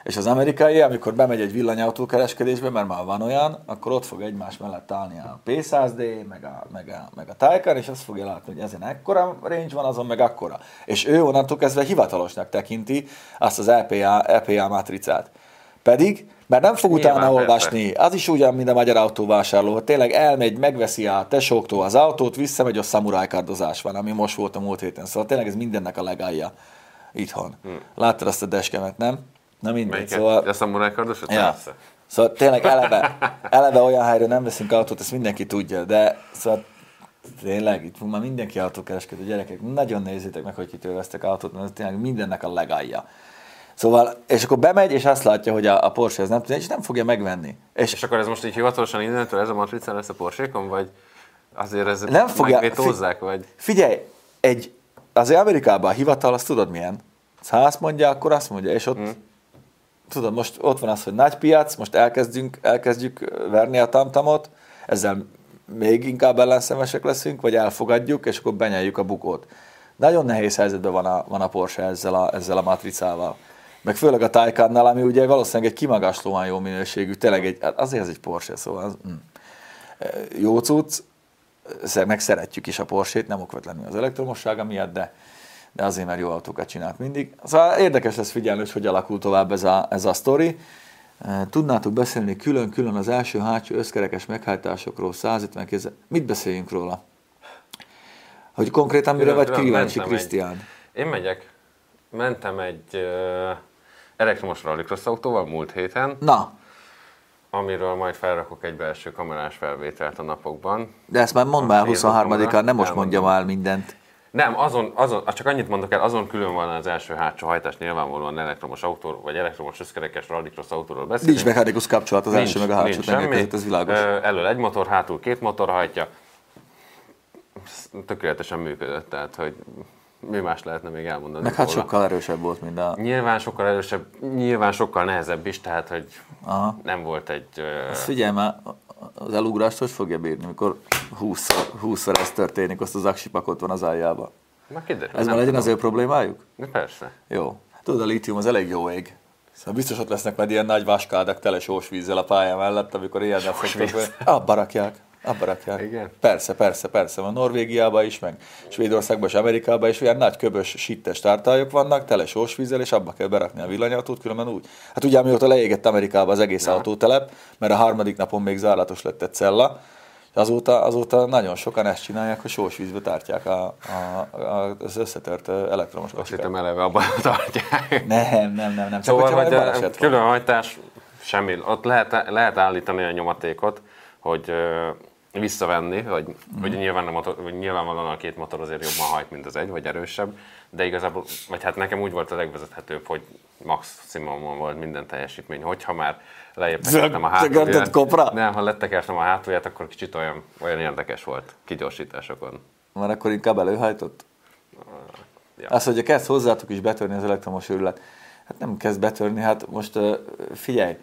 És az amerikai, amikor bemegy egy villanyautó kereskedésbe, mert már van olyan, akkor ott fog egymás mellett állni a P100D, meg a, meg a, meg a Taycan, és azt fogja látni, hogy ezen ekkora range van, azon meg akkora. És ő onnantól kezdve hivatalosnak tekinti azt az LPA, LPA matricát. Pedig, mert nem fog Nyilván, utána persze. olvasni, az is ugyan, mint a magyar autóvásárló, hogy tényleg elmegy, megveszi a tesóktól az autót, visszamegy, a szamurájkardozás van, ami most volt a múlt héten. Szóval tényleg ez mindennek a legalja itthon. Hmm. Láttad azt a deskemet, nem? Na mindegy, melyiket? szóval... A szamuráj kardosot? Ja. Persze. Szóval tényleg eleve, eleve olyan helyre nem veszünk autót, ezt mindenki tudja, de szóval tényleg, itt már mindenki autókereskedő gyerekek, nagyon nézzétek meg, hogy kitől vesztek autót, mert ez tényleg mindennek a legalja. Szóval, és akkor bemegy, és azt látja, hogy a, a Porsche ez nem tudja, és nem fogja megvenni. És És akkor ez most így hivatalosan innentől ez a matrica lesz a Porsékon, vagy azért ez Nem fogja- megvétózzák, vagy? Figyelj, egy, azért Amerikában a hivatal, azt tudod milyen? Ha azt mondja, akkor azt mondja, és ott, hmm. Tudod, most ott van az, hogy nagy piac, most elkezdünk, elkezdjük verni a tamtamot, ezzel még inkább ellenszemesek leszünk, vagy elfogadjuk, és akkor benyeljük a bukót. Nagyon nehéz helyzetben van a, van a Porsche ezzel a, ezzel a matricával. Meg főleg a Taycannál, ami ugye valószínűleg egy kimagaslóan jó minőségű, tényleg egy, hát azért ez egy Porsche, szóval az, mm. jó cucc, meg szeretjük is a Porsét, nem okvetlenül az elektromossága miatt, de, de azért, mert jó autókat csinált mindig. Szóval érdekes lesz figyelni, hogy hogy alakul tovább ez a, ez a sztori. Eh, Tudnátok beszélni külön-külön az első hátsó összkerekes meghajtásokról, 150 kézzel. Mit beszéljünk róla? Hogy konkrétan mire vagy kíváncsi, Krisztián? Én megyek, mentem egy uh, elektromos rallycross autóval múlt héten, Na, amiről majd felrakok egy belső kamerás felvételt a napokban. de ezt már mondd már Én 23-án, nem most mondjam el mindent. Nem, azon, azon, csak annyit mondok el, azon külön van az első hátsó hajtás, nyilvánvalóan elektromos autó, vagy elektromos összkerekes rallycross autóról beszélünk. Nincs mechanikus kapcsolat az első meg a hátsó nincs semmi. között, ez világos. Ö, Elől egy motor, hátul két motor hajtja. Tökéletesen működött, tehát hogy mi más lehetne még elmondani Meg hát róla. sokkal erősebb volt, mint a... Nyilván sokkal erősebb, nyilván sokkal nehezebb is, tehát hogy Aha. nem volt egy... ö, Ezt figyelj már, az elugrást hogy fogja bírni, amikor 20-szor, 20-szor ez történik, azt az aksipakot van az aljába. Na kiderül. Ez már legyen az tudom. ő problémájuk? De Persze. Jó. Tudod, a lítium az elég jó ég. Szóval biztos ott lesznek majd ilyen nagy vaskádak tele sósvízzel a pálya mellett, amikor ilyennel fogtok. be. Abba rakják. Abba rakják. Igen? Persze, persze, persze. Van Norvégiában is, meg Svédországban és Amerikában is olyan nagy köbös, sittes tártályok vannak, tele sósvízzel, és abba kell berakni a villanyautót, különben úgy. Hát ugye amióta leégett Amerikában az egész Ja. autótelep, mert a harmadik napon még zárlatos lett egy cella, azóta, azóta nagyon sokan ezt csinálják, hogy sósvízbe tártják a, a, a, az összetört elektromos Azt kocsikat. hittem eleve abban tartják. Nem, nem, nem, nem. Szóval, hogy a van. különhajtás, semmi. Ott lehet, lehet állítani a nyomatékot, hogy visszavenni, hogy mm. ugye nyilván a motor, vagy nyilvánvalóan a két motor azért jobban hajt, mint az egy, vagy erősebb, de igazából, vagy hát nekem úgy volt a legvezethetőbb, hogy maximumon volt minden teljesítmény, hogyha már lejjebb tekertem a hátulját. kopra? Nem, ha letekertem a hátulját, akkor kicsit olyan, olyan érdekes volt kigyorsításokon. Már akkor inkább előhajtott? Ja. Azt, hogy kezd hozzátok is betörni az elektromos őrület. Hát nem kezd betörni, hát most figyelj,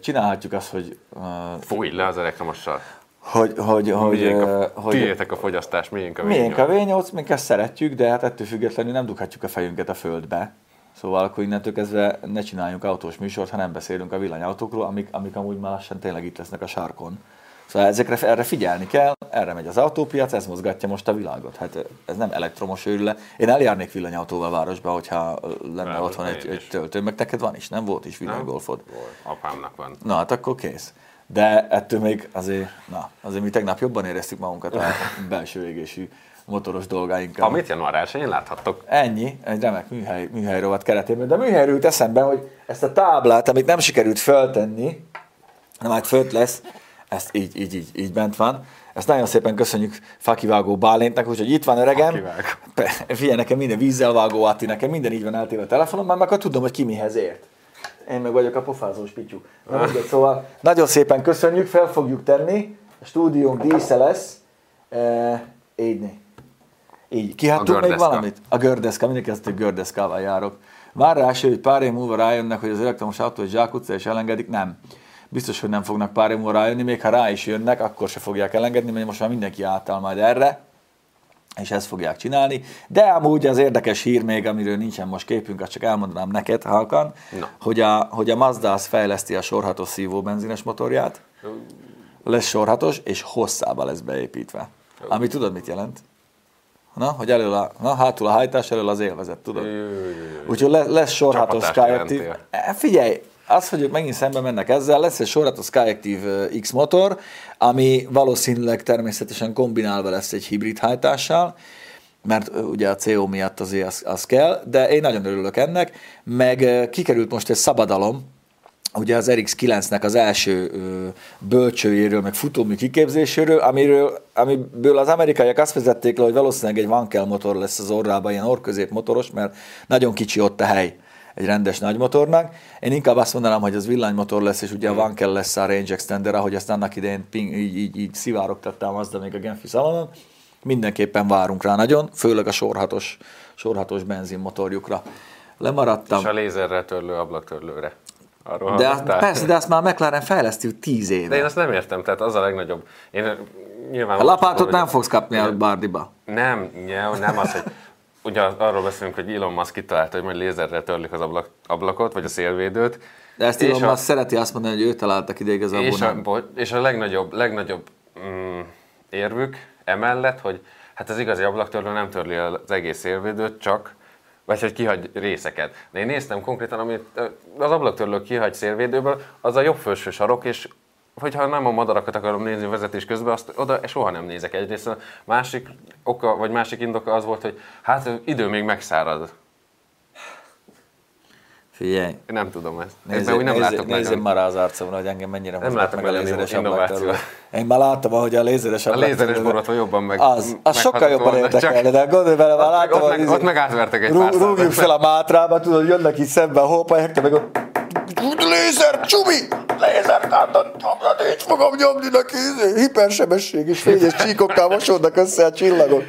csinálhatjuk azt, hogy ö, Fújj le az elektromossal. Hogy, hogy, hogy, Miénk ö, a, hogy tiétek a fogyasztás, miénk a miénk a V8. V8, minket szeretjük, de hát ettől függetlenül nem dughatjuk a fejünket a földbe. Szóval akkor innentől kezdve ne csináljunk autós műsort, ha nem beszélünk a villanyautókról, amik, amik amúgy már lassan tényleg itt lesznek a sarkon. Szóval ezekre, erre figyelni kell, erre megy az autópiac, ez mozgatja most a világot. Hát ez nem elektromos őrület. Én eljárnék villanyautóval városba, hogyha lenne Városba otthon egy, egy töltő, meg neked van is, nem volt is villanygolfod. Volt. Apámnak van. Na hát akkor kész. De ettől még azért, na, azért mi tegnap jobban éreztük magunkat a belső égésű motoros dolgáinkkal. Amit január 1-én láthattok. Ennyi, egy remek műhely, műhelyrovat keretében. De műhelyről jut eszembe, hogy ezt a táblát, amit nem sikerült föltenni, de majd fönt lesz, ezt így, így, így, így bent van. Ezt nagyon szépen köszönjük Fakivágó Bálintnak, úgyhogy itt van öregem. Fakivágó. Pe- Figyelj, nekem minden vízzel vágó Atti, nekem minden így van eltéve a telefonom, mert akkor tudom, hogy ki mihez ért. Én meg vagyok a pofázós pityú. Na, mindegy, szóval nagyon szépen köszönjük, fel fogjuk tenni, a stúdiónk dísze lesz. E, így né. Így. Kihattunk még valamit? A gördeszka, mindenki azt, hogy gördeszkával járok. Már rá hogy pár év múlva rájönnek, hogy az elektromos autó egy zsákutca és elengedik, nem. Biztos, hogy nem fognak pár év múlva rájönni, még ha rá is jönnek, akkor se fogják elengedni, mert most már mindenki átáll majd erre, és ezt fogják csinálni. De amúgy az érdekes hír még, amiről nincsen most képünk, azt csak elmondanám neked, Halkan, Na. hogy a, hogy a Mazda az fejleszti a sorhatos szívó benzines motorját, lesz sorhatos, és hosszába lesz beépítve. Ami tudod, mit jelent? Na, hogy elől a, na, hátul a hajtás, elől az élvezet, tudod? Úgyhogy le, lesz sorhatos Skyactiv. E, Figyelj, az, hogy ők megint szembe mennek ezzel, lesz egy sorhatos Skyactiv ö, X motor, ami valószínűleg természetesen kombinálva lesz egy hibrid hajtással, mert ö, ugye a CO miatt azért az, az kell, de én nagyon örülök ennek, meg ö, kikerült most egy szabadalom, ugye az RX9-nek az első bölcsőjéről, meg futómű kiképzéséről, amiről, amiből az amerikaiak azt vezették le, hogy valószínűleg egy Wankel motor lesz az orrában, ilyen orrközép motoros, mert nagyon kicsi ott a hely egy rendes nagy motornak. Én inkább azt mondanám, hogy az villanymotor lesz, és ugye a Wankel lesz a range extender, ahogy azt annak idején ping, így, így, így szivárogtattam azt, de még a Genfi szalonon. Mindenképpen várunk rá nagyon, főleg a sorhatos, sorhatos benzinmotorjukra. Lemaradtam. És a lézerrel törlő ablaktörlőre. Arról De azt, persze, de azt már McLaren fejleszti 10 éve. De én azt nem értem, tehát az a legnagyobb. Én nyilván... a lapátot nem fogsz kapni a Bardiba. Nem, nem, nem az, hogy ugye arról beszélünk, hogy Elon Musk kitalálta, hogy majd lézerrel törlik az ablak, ablakot, vagy a szélvédőt. De ezt Elon Musk szereti azt mondani, hogy ő találta ki, de igazából és, a, nem. és a legnagyobb, legnagyobb mm, érvük emellett, hogy hát az igazi ablaktörlő nem törli az egész szélvédőt, csak vagy hogy kihagy részeket. De én néztem konkrétan, amit az ablaktörlő kihagy szélvédőből, az a jobb felső sarok, és hogyha nem a madarakat akarom nézni vezetés közben, azt oda soha nem nézek egyrészt. A másik oka, vagy másik indoka az volt, hogy hát idő még megszárad. Figyelj, Én nem tudom ezt. Nézzé, úgy nem nézzél nagyon. már az arcomra, hogy engem mennyire Nem látok meg a lézeres ablaktörlő. Én már láttam, ahogy a lézeres A lézeres borotva jobban meg Az, az sokkal jobban érdekelne, de gondolj bele, már Ott láttam, meg- hogy izé- ott meg átvertek egy rú- pár. Rúgjuk fel a mátrába, tudod, jönnek itt szembe a hópajek, te meg ott lézer, csumi, lézer kártat, így fogom nyomni neki, hipersebesség és fényes csíkokkal mosódnak össze a csillagok.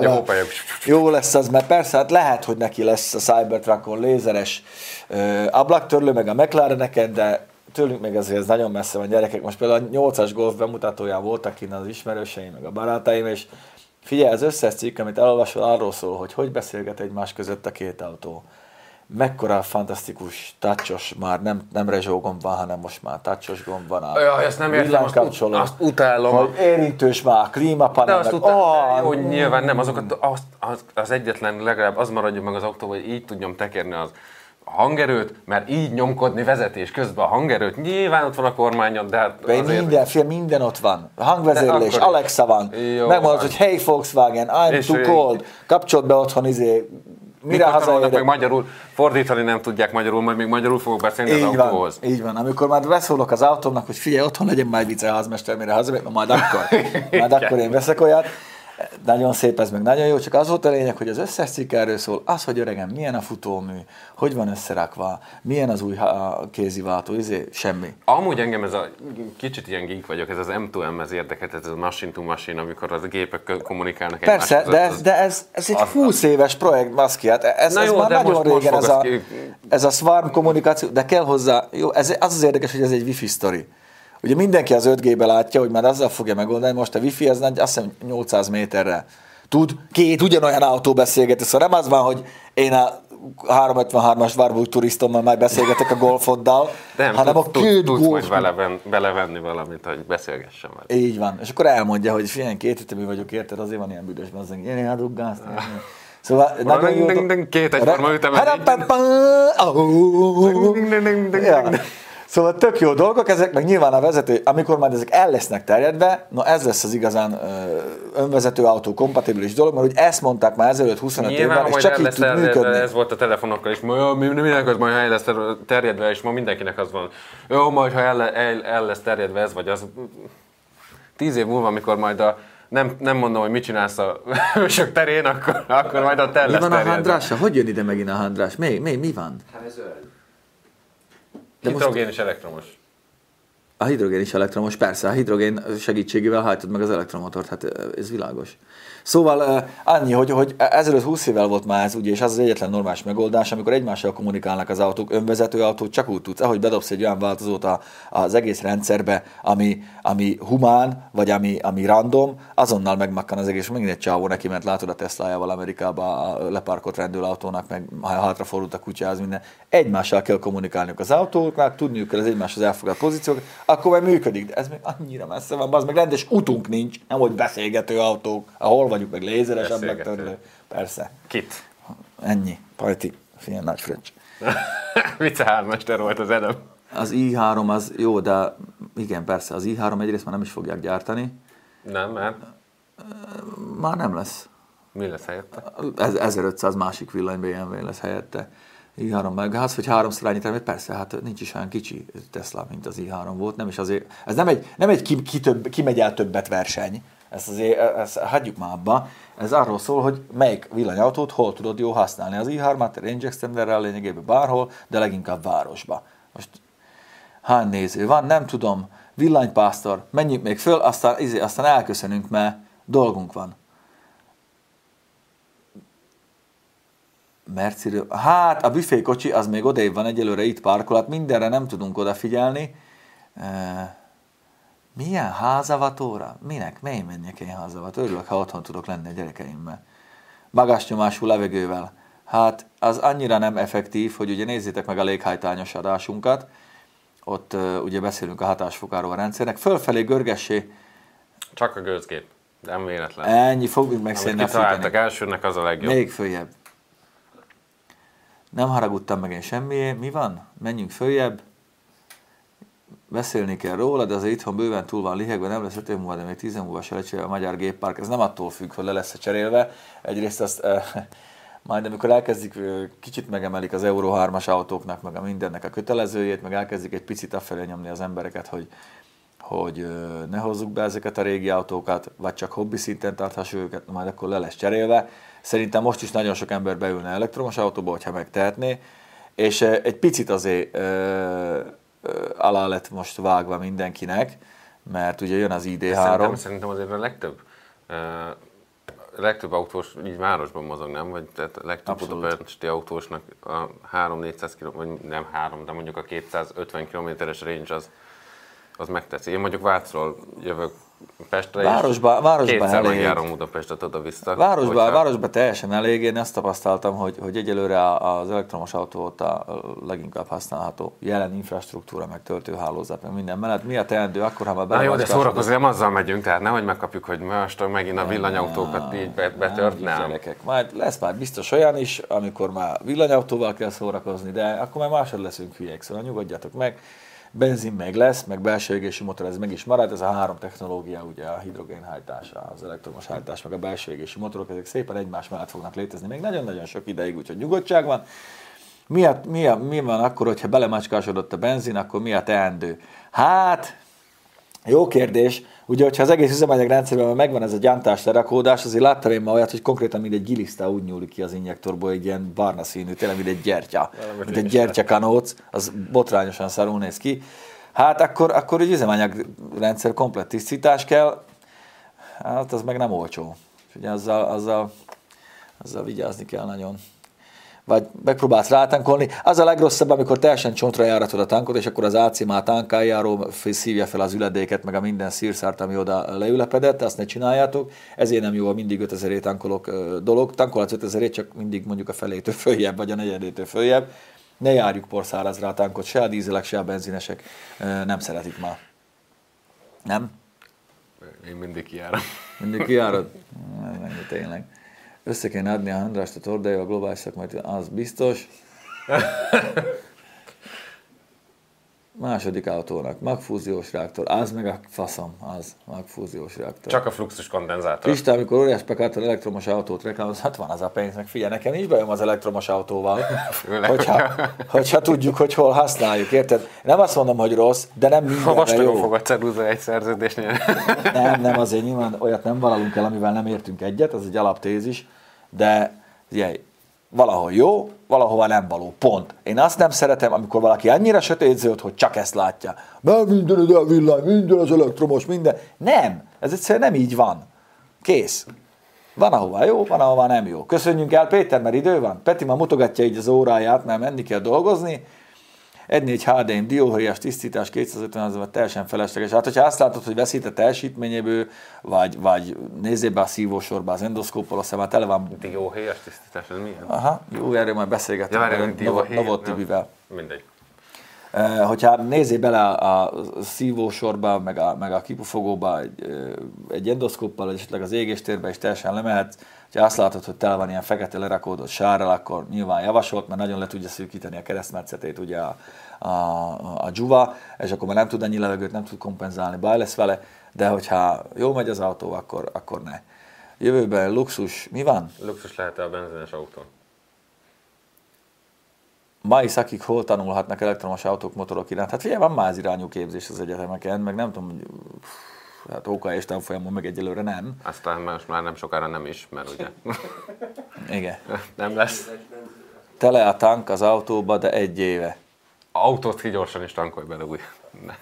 Már. hópajok. Jó lesz az, mert persze, hát lehet, hogy neki lesz a Cybertruckon lézeres ö, ablaktörlő, meg a McLareneken, de tőlünk még azért ez nagyon messze van gyerekek. Most például a 8-as Golf bemutatóján voltak innen az ismerőseim, meg a barátaim, és figyelj, az összes cikk, amit elolvasol, arról szól, hogy hogy beszélget egymás között a két autó. Mekkora fantasztikus tácsos, már nem, nem rezsó gomb van, hanem most már tácsos gomb van. A Jaj, ezt nem értem, azt, ut- azt utálom. Hogy érintős már, De klímapanel, azt meg- utálom, Ah, jó, nyilván nem, azokat, az, az, az egyetlen, legalább az maradjon meg az autó, hogy így tudjam tekerni az a hangerőt, mert így nyomkodni vezetés közben a hangerőt. Nyilván ott van a kormányon, de hát De azért... minden, fél, minden ott van. Hangvezérlés, De. Alexa van. Jó Megmondod, van. hogy hey Volkswagen, I'm És too cold. Kapcsold be otthon izé mire hazaérek, meg magyarul, fordítani nem tudják magyarul, majd még magyarul fogok beszélni az így van, autóhoz. így van. Amikor már beszólok az autómnak, hogy figyelj, otthon legyen majd viceházmester, mire hazamegyek, majd akkor, majd akkor én veszek olyat. Nagyon szép, ez meg nagyon jó, csak az volt a lényeg, hogy az összes cikk erről szól, az, hogy öregem, milyen a futómű, hogy van összerakva, milyen az új kéziváltó, izé, semmi. Amúgy engem ez a, kicsit ilyen geek vagyok, ez az M2M, ez érdekelt, ez a machine to machine, amikor az a gépek kommunikálnak Persze, de az- ez, de ez, ez egy az- 20 éves projekt, baszki, hát ez, Na ez jó, már nagyon most- most régen, fog ez, a, ki- ez a swarm kommunikáció, de kell hozzá, jó, ez, az az érdekes, hogy ez egy wifi sztori. Ugye mindenki az 5G-be látja, hogy már azzal fogja megoldani, most a wifi ez nagy, azt hiszem 800 méterre tud, két ugyanolyan autó beszélgetni, szóval nem az van, hogy én a 353-as Warburg turistommal már beszélgetek a golfoddal, nem, hanem tud, a tud, két majd golf beleven, belevenni valamit, hogy beszélgessen vele. így van. És akkor elmondja, hogy figyelj, két ütemű vagyok, érted, azért van ilyen büdös, az én ráduggász. Szóval nagyon jó. két egyforma ütemet. Szóval tök jó dolgok, ezek meg nyilván a vezető, amikor majd ezek el lesznek terjedve, na ez lesz az igazán ö, önvezető autó kompatibilis dolog, mert ugye ezt mondták már ezelőtt 25 Nyilván, évvel, és hogy csak így lesz tud működni. ez volt a telefonokkal is, ma, mi- mindenki az majd el lesz terjedve, és ma mindenkinek az van. Jó, majd ha el, el, el lesz terjedve ez vagy az. Tíz év múlva, amikor majd a nem, nem mondom, hogy mit csinálsz a hősök terén, akkor, akkor majd ott el Mi lesz van a handrással? Hogy jön ide megint a handrás? Mi, mi, mi van? De most- Hidrogén és elektromos. A hidrogén is elektromos, persze, a hidrogén segítségével hajtod meg az elektromotort, hát ö, ez világos. Szóval ö, annyi, hogy, hogy ezelőtt 20 évvel volt már ez, ugye, és az az egyetlen normális megoldás, amikor egymással kommunikálnak az autók, önvezető autót csak úgy tudsz, ahogy bedobsz egy olyan változót a, az egész rendszerbe, ami, ami humán, vagy ami, ami random, azonnal megmakkan az egész, megint egy csávó neki ment, látod a Teslájával Amerikába a leparkolt rendőrautónak, meg hátrafordult a kutyához, minden. Egymással kell kommunikálniuk az autóknak, tudniuk kell az egymáshoz elfogadott pozíciók, akkor majd működik, de ez még annyira messze van, az meg rendes utunk nincs, nem hogy beszélgető autók, ahol vagyunk, meg lézeres, meg Beszélgető. törlő. Persze, Kit? ennyi. Pajti, figyelj, nagy fröccs. Vice hármester volt az Edem. Az i3 az jó, de igen, persze, az i3 egyrészt már nem is fogják gyártani, Nem, mert már nem lesz. mi lesz helyette? Ez 1500 másik villany BMW lesz helyette. I3 meg az, hogy háromszor annyit termét, persze, hát nincs is olyan kicsi Tesla, mint az i3 volt, nem is azért, ez nem egy, nem egy ki, ki, több, ki megy el többet verseny, ezt azért, ezt hagyjuk már abba, ez arról szól, hogy melyik villanyautót hol tudod jó használni. Az i3-at range extenderrel lényegében bárhol, de leginkább városba. Most hány néző van, nem tudom, villanypásztor, menjünk még föl, aztán, izé, aztán elköszönünk, mert dolgunk van. Merciről. Hát a büfékocsi az még odébb van, egyelőre itt parkol, hát mindenre nem tudunk odafigyelni. E, milyen házavatóra? Minek? Mely menjek én házavat? Örülök, ha otthon tudok lenni a gyerekeimmel. Magasnyomású levegővel. Hát az annyira nem effektív, hogy ugye nézzétek meg a léghajtányos adásunkat, ott uh, ugye beszélünk a hatásfokáról a rendszernek, fölfelé görgessé, Csak a gőzgép. Nem véletlen. ennyi, fogjuk meg kitaláltak fűteni. elsőnek, az a legjobb. Még följebb. Nem haragudtam meg én semmié. Mi van? Menjünk följebb. Beszélni kell róla, de azért itthon bőven túl van lihegve, nem lesz 5 év múlva, de még 10 év múlva se a magyar géppark. Ez nem attól függ, hogy le lesz cserélve. Egyrészt azt eh, majd amikor elkezdik, eh, kicsit megemelik az Euro 3-as autóknak, meg a mindennek a kötelezőjét, meg elkezdik egy picit afelé nyomni az embereket, hogy, hogy ö, ne hozzuk be ezeket a régi autókat, vagy csak hobbi szinten tarthassuk őket, majd akkor le lesz cserélve. Szerintem most is nagyon sok ember beülne elektromos autóba, hogyha megtehetné, és ö, egy picit azért ö, ö, alá lett most vágva mindenkinek, mert ugye jön az Szerintem, ID3. szerintem azért a legtöbb, uh, legtöbb autós így városban mozog, nem? Vagy tehát a legtöbb budapesti autósnak a 3-400 km, vagy nem 3, de mondjuk a 250 kilométeres range az, az megtetszik. Én mondjuk Vácról jövök Pestre, Városba- városba kétszer elég. megjárom Budapestet oda-vissza. Városban, hogyha- városban teljesen elég, én azt tapasztaltam, hogy, hogy egyelőre az elektromos autó volt a leginkább használható jelen infrastruktúra, meg töltőhálózat, meg minden mellett. Mi a teendő akkor, ha már Na jó, de szórakozni nem azzal megyünk, tehát nehogy megkapjuk, hogy most megint a villanyautókat így be- betört, Nem. Gyerekek, majd lesz már biztos olyan is, amikor már villanyautóval kell szórakozni, de akkor már másod leszünk hülyek, szóval nyugodjatok meg. Benzin még lesz, meg belső égési motor, ez meg is marad, ez a három technológia, ugye a hidrogénhajtás, az elektromos hajtás, meg a belső égési motorok, ezek szépen egymás mellett fognak létezni még nagyon-nagyon sok ideig, úgyhogy nyugodtság van. Mi, a, mi, a, mi van akkor, hogyha belemacskásodott a benzin, akkor mi a teendő? Hát, jó kérdés. Ugye, hogyha az egész üzemanyagrendszerben megvan ez a gyántás lerakódás, azért láttam én ma olyat, hogy konkrétan mint egy giliszta úgy nyúlik ki az injektorból, egy ilyen barna színű, tényleg mint egy gyertya. Mint egy gyertyakanóc, az botrányosan szarul néz ki. Hát akkor, akkor egy üzemanyagrendszer komplett tisztítás kell, hát az meg nem olcsó. Ugye azzal, azzal, azzal vigyázni kell nagyon vagy megpróbálsz rátankolni. Az a legrosszabb, amikor teljesen csontra járatod a tankot, és akkor az AC már tankáljáról szívja fel az üledéket, meg a minden szírszárt, ami oda leülepedett, azt ne csináljátok. Ezért nem jó a mindig 5000 tankolok dolog. Tankolhatsz 5000 csak mindig mondjuk a felétől följebb, vagy a negyedétől följebb. Ne járjuk porszárazra a tankot, se a dízelek, se a benzinesek nem szeretik már. Nem? Én mindig kijárom. Mindig kijárod? Tényleg. Össze kéne adni a Andrást a Tordai, a globális szakmai, az biztos. Második autónak, magfúziós reaktor, az meg a faszom, az magfúziós reaktor. Csak a fluxus kondenzátor. Pista, amikor óriás pekától elektromos autót reklámoz, hát van az a pénz, meg figyelj, nekem is bejön az elektromos autóval, Főleg, hogyha, hogyha tudjuk, hogy hol használjuk, érted? Nem azt mondom, hogy rossz, de nem Ha mindenre vastagon jó. fog a ceruza egy szerződésnél. Nem, nem, azért nyilván olyat nem vállalunk el, amivel nem értünk egyet, az egy alaptézis, de figyelj, valahol jó, valahova nem való, pont. Én azt nem szeretem, amikor valaki annyira sötétzöld, hogy csak ezt látja. Mert minden az elvillány, minden az elektromos, minden. Nem, ez egyszerűen nem így van. Kész. Van, ahova jó, van, ahova nem jó. Köszönjünk el, Péter, mert idő van. Peti ma mutogatja így az óráját, mert menni kell dolgozni. 1.4 HDM dióhéjas tisztítás 250 az teljesen felesleges. Hát, hogyha azt látod, hogy veszít a teljesítményéből, vagy, vagy nézzél be a szívósorba az endoszkóppal, azt hiszem, hát tele van. Dióhéjas tisztítás, ez milyen? Aha, jó, erről majd Ja, beszélgetünk. várjál, a hogy dióhéj. Novot Tibivel. Mindegy. Eh, hogyha nézzél bele a, a szívósorba, meg a, meg a kipufogóba egy, ö, egy endoszkóppal, esetleg az égéstérbe is teljesen lemehetsz, ha azt látod, hogy tele van ilyen fekete lerakódott sárral, akkor nyilván javasolt, mert nagyon le tudja szűkíteni a keresztmetszetét ugye a, a, a dzsuva, és akkor már nem tud annyi levegőt, nem tud kompenzálni, baj lesz vele, de hogyha jó megy az autó, akkor, akkor ne. Jövőben luxus, mi van? Luxus lehet a benzines autón. mai szakig hol tanulhatnak elektromos autók, motorok iránt? Hát figyelj, van az irányú képzés az egyetemeken, meg nem tudom, hogy hát OK és tanfolyamon meg egyelőre nem. Aztán most már nem sokára nem is, mert ugye Igen. nem lesz. Tele a tank az autóba, de egy éve. Autót ki gyorsan is tankolj bele új.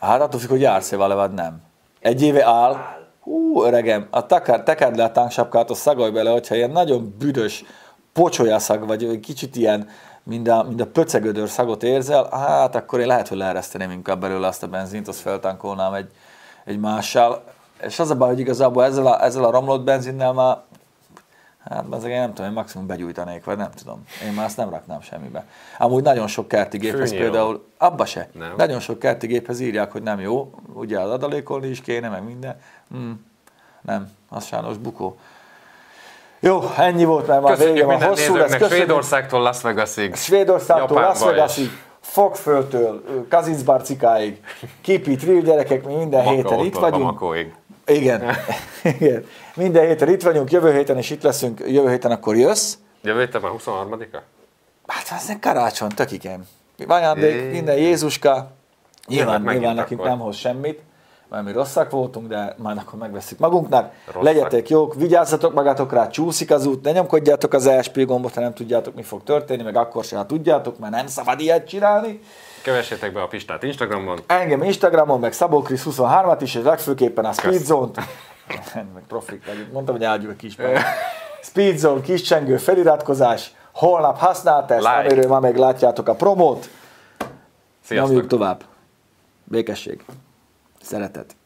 Hát attól függ, hogy jársz-e vele, vagy nem. Egy éve áll, hú, öregem, a takár, tekerd le a tanksapkát, azt szagolj bele, hogyha ilyen nagyon büdös pocsolyaszag, vagy kicsit ilyen, mind a, mind a pöcegödör szagot érzel, hát akkor én lehet, hogy leereszteném inkább belőle azt a benzint, azt feltankolnám egy, egy mással. És az a baj, hogy igazából ezzel a, ezzel a romlott benzinnel már, hát ezek én nem tudom, én maximum begyújtanék, vagy nem tudom. Én már azt nem raknám semmibe. Amúgy nagyon sok kerti géphez például, abba se. Nem. Nagyon sok kerti géphez írják, hogy nem jó, ugye az adalékolni is kéne, meg minden. Hmm. Nem, az sajnos bukó. Jó, ennyi volt, mert már vége Köszönjük van. Hosszú lesz. Köszönjük Svédországtól Las Vegasig. Svédországtól, Japánba Las Vegasig, is. Fogföldtől, Kazincbarcikáig, Kipit, Real gyerekek, mi minden héten Makaótól itt vagyunk. Igen. Igen. Minden héten itt vagyunk, jövő héten is itt leszünk, jövő héten akkor jössz. Jövő héten már 23-a? Hát ez egy karácsony, tök igen. Ajándék, Jé. minden Jézuska. Nyilván, nyilván nekünk nem hoz semmit, mert mi rosszak voltunk, de majd akkor megveszik magunknak. Rosszak. Legyetek jók, vigyázzatok magatokra, rá, csúszik az út, ne nyomkodjátok az ESP gombot, ha nem tudjátok, mi fog történni, meg akkor se, ha tudjátok, mert nem szabad ilyet csinálni. Kövessétek be a Pistát Instagramon. Engem Instagramon, meg Szabó Krisz 23-at is, és legfőképpen a Speedzone-t. meg profik vagyunk, mondtam, hogy áldjuk a kis Speedzone, kis csengő, feliratkozás, holnap használtest, Like. amiről ma meg látjátok a promót. Nyomjuk Sziasztok! tovább. Békesség. Szeretet.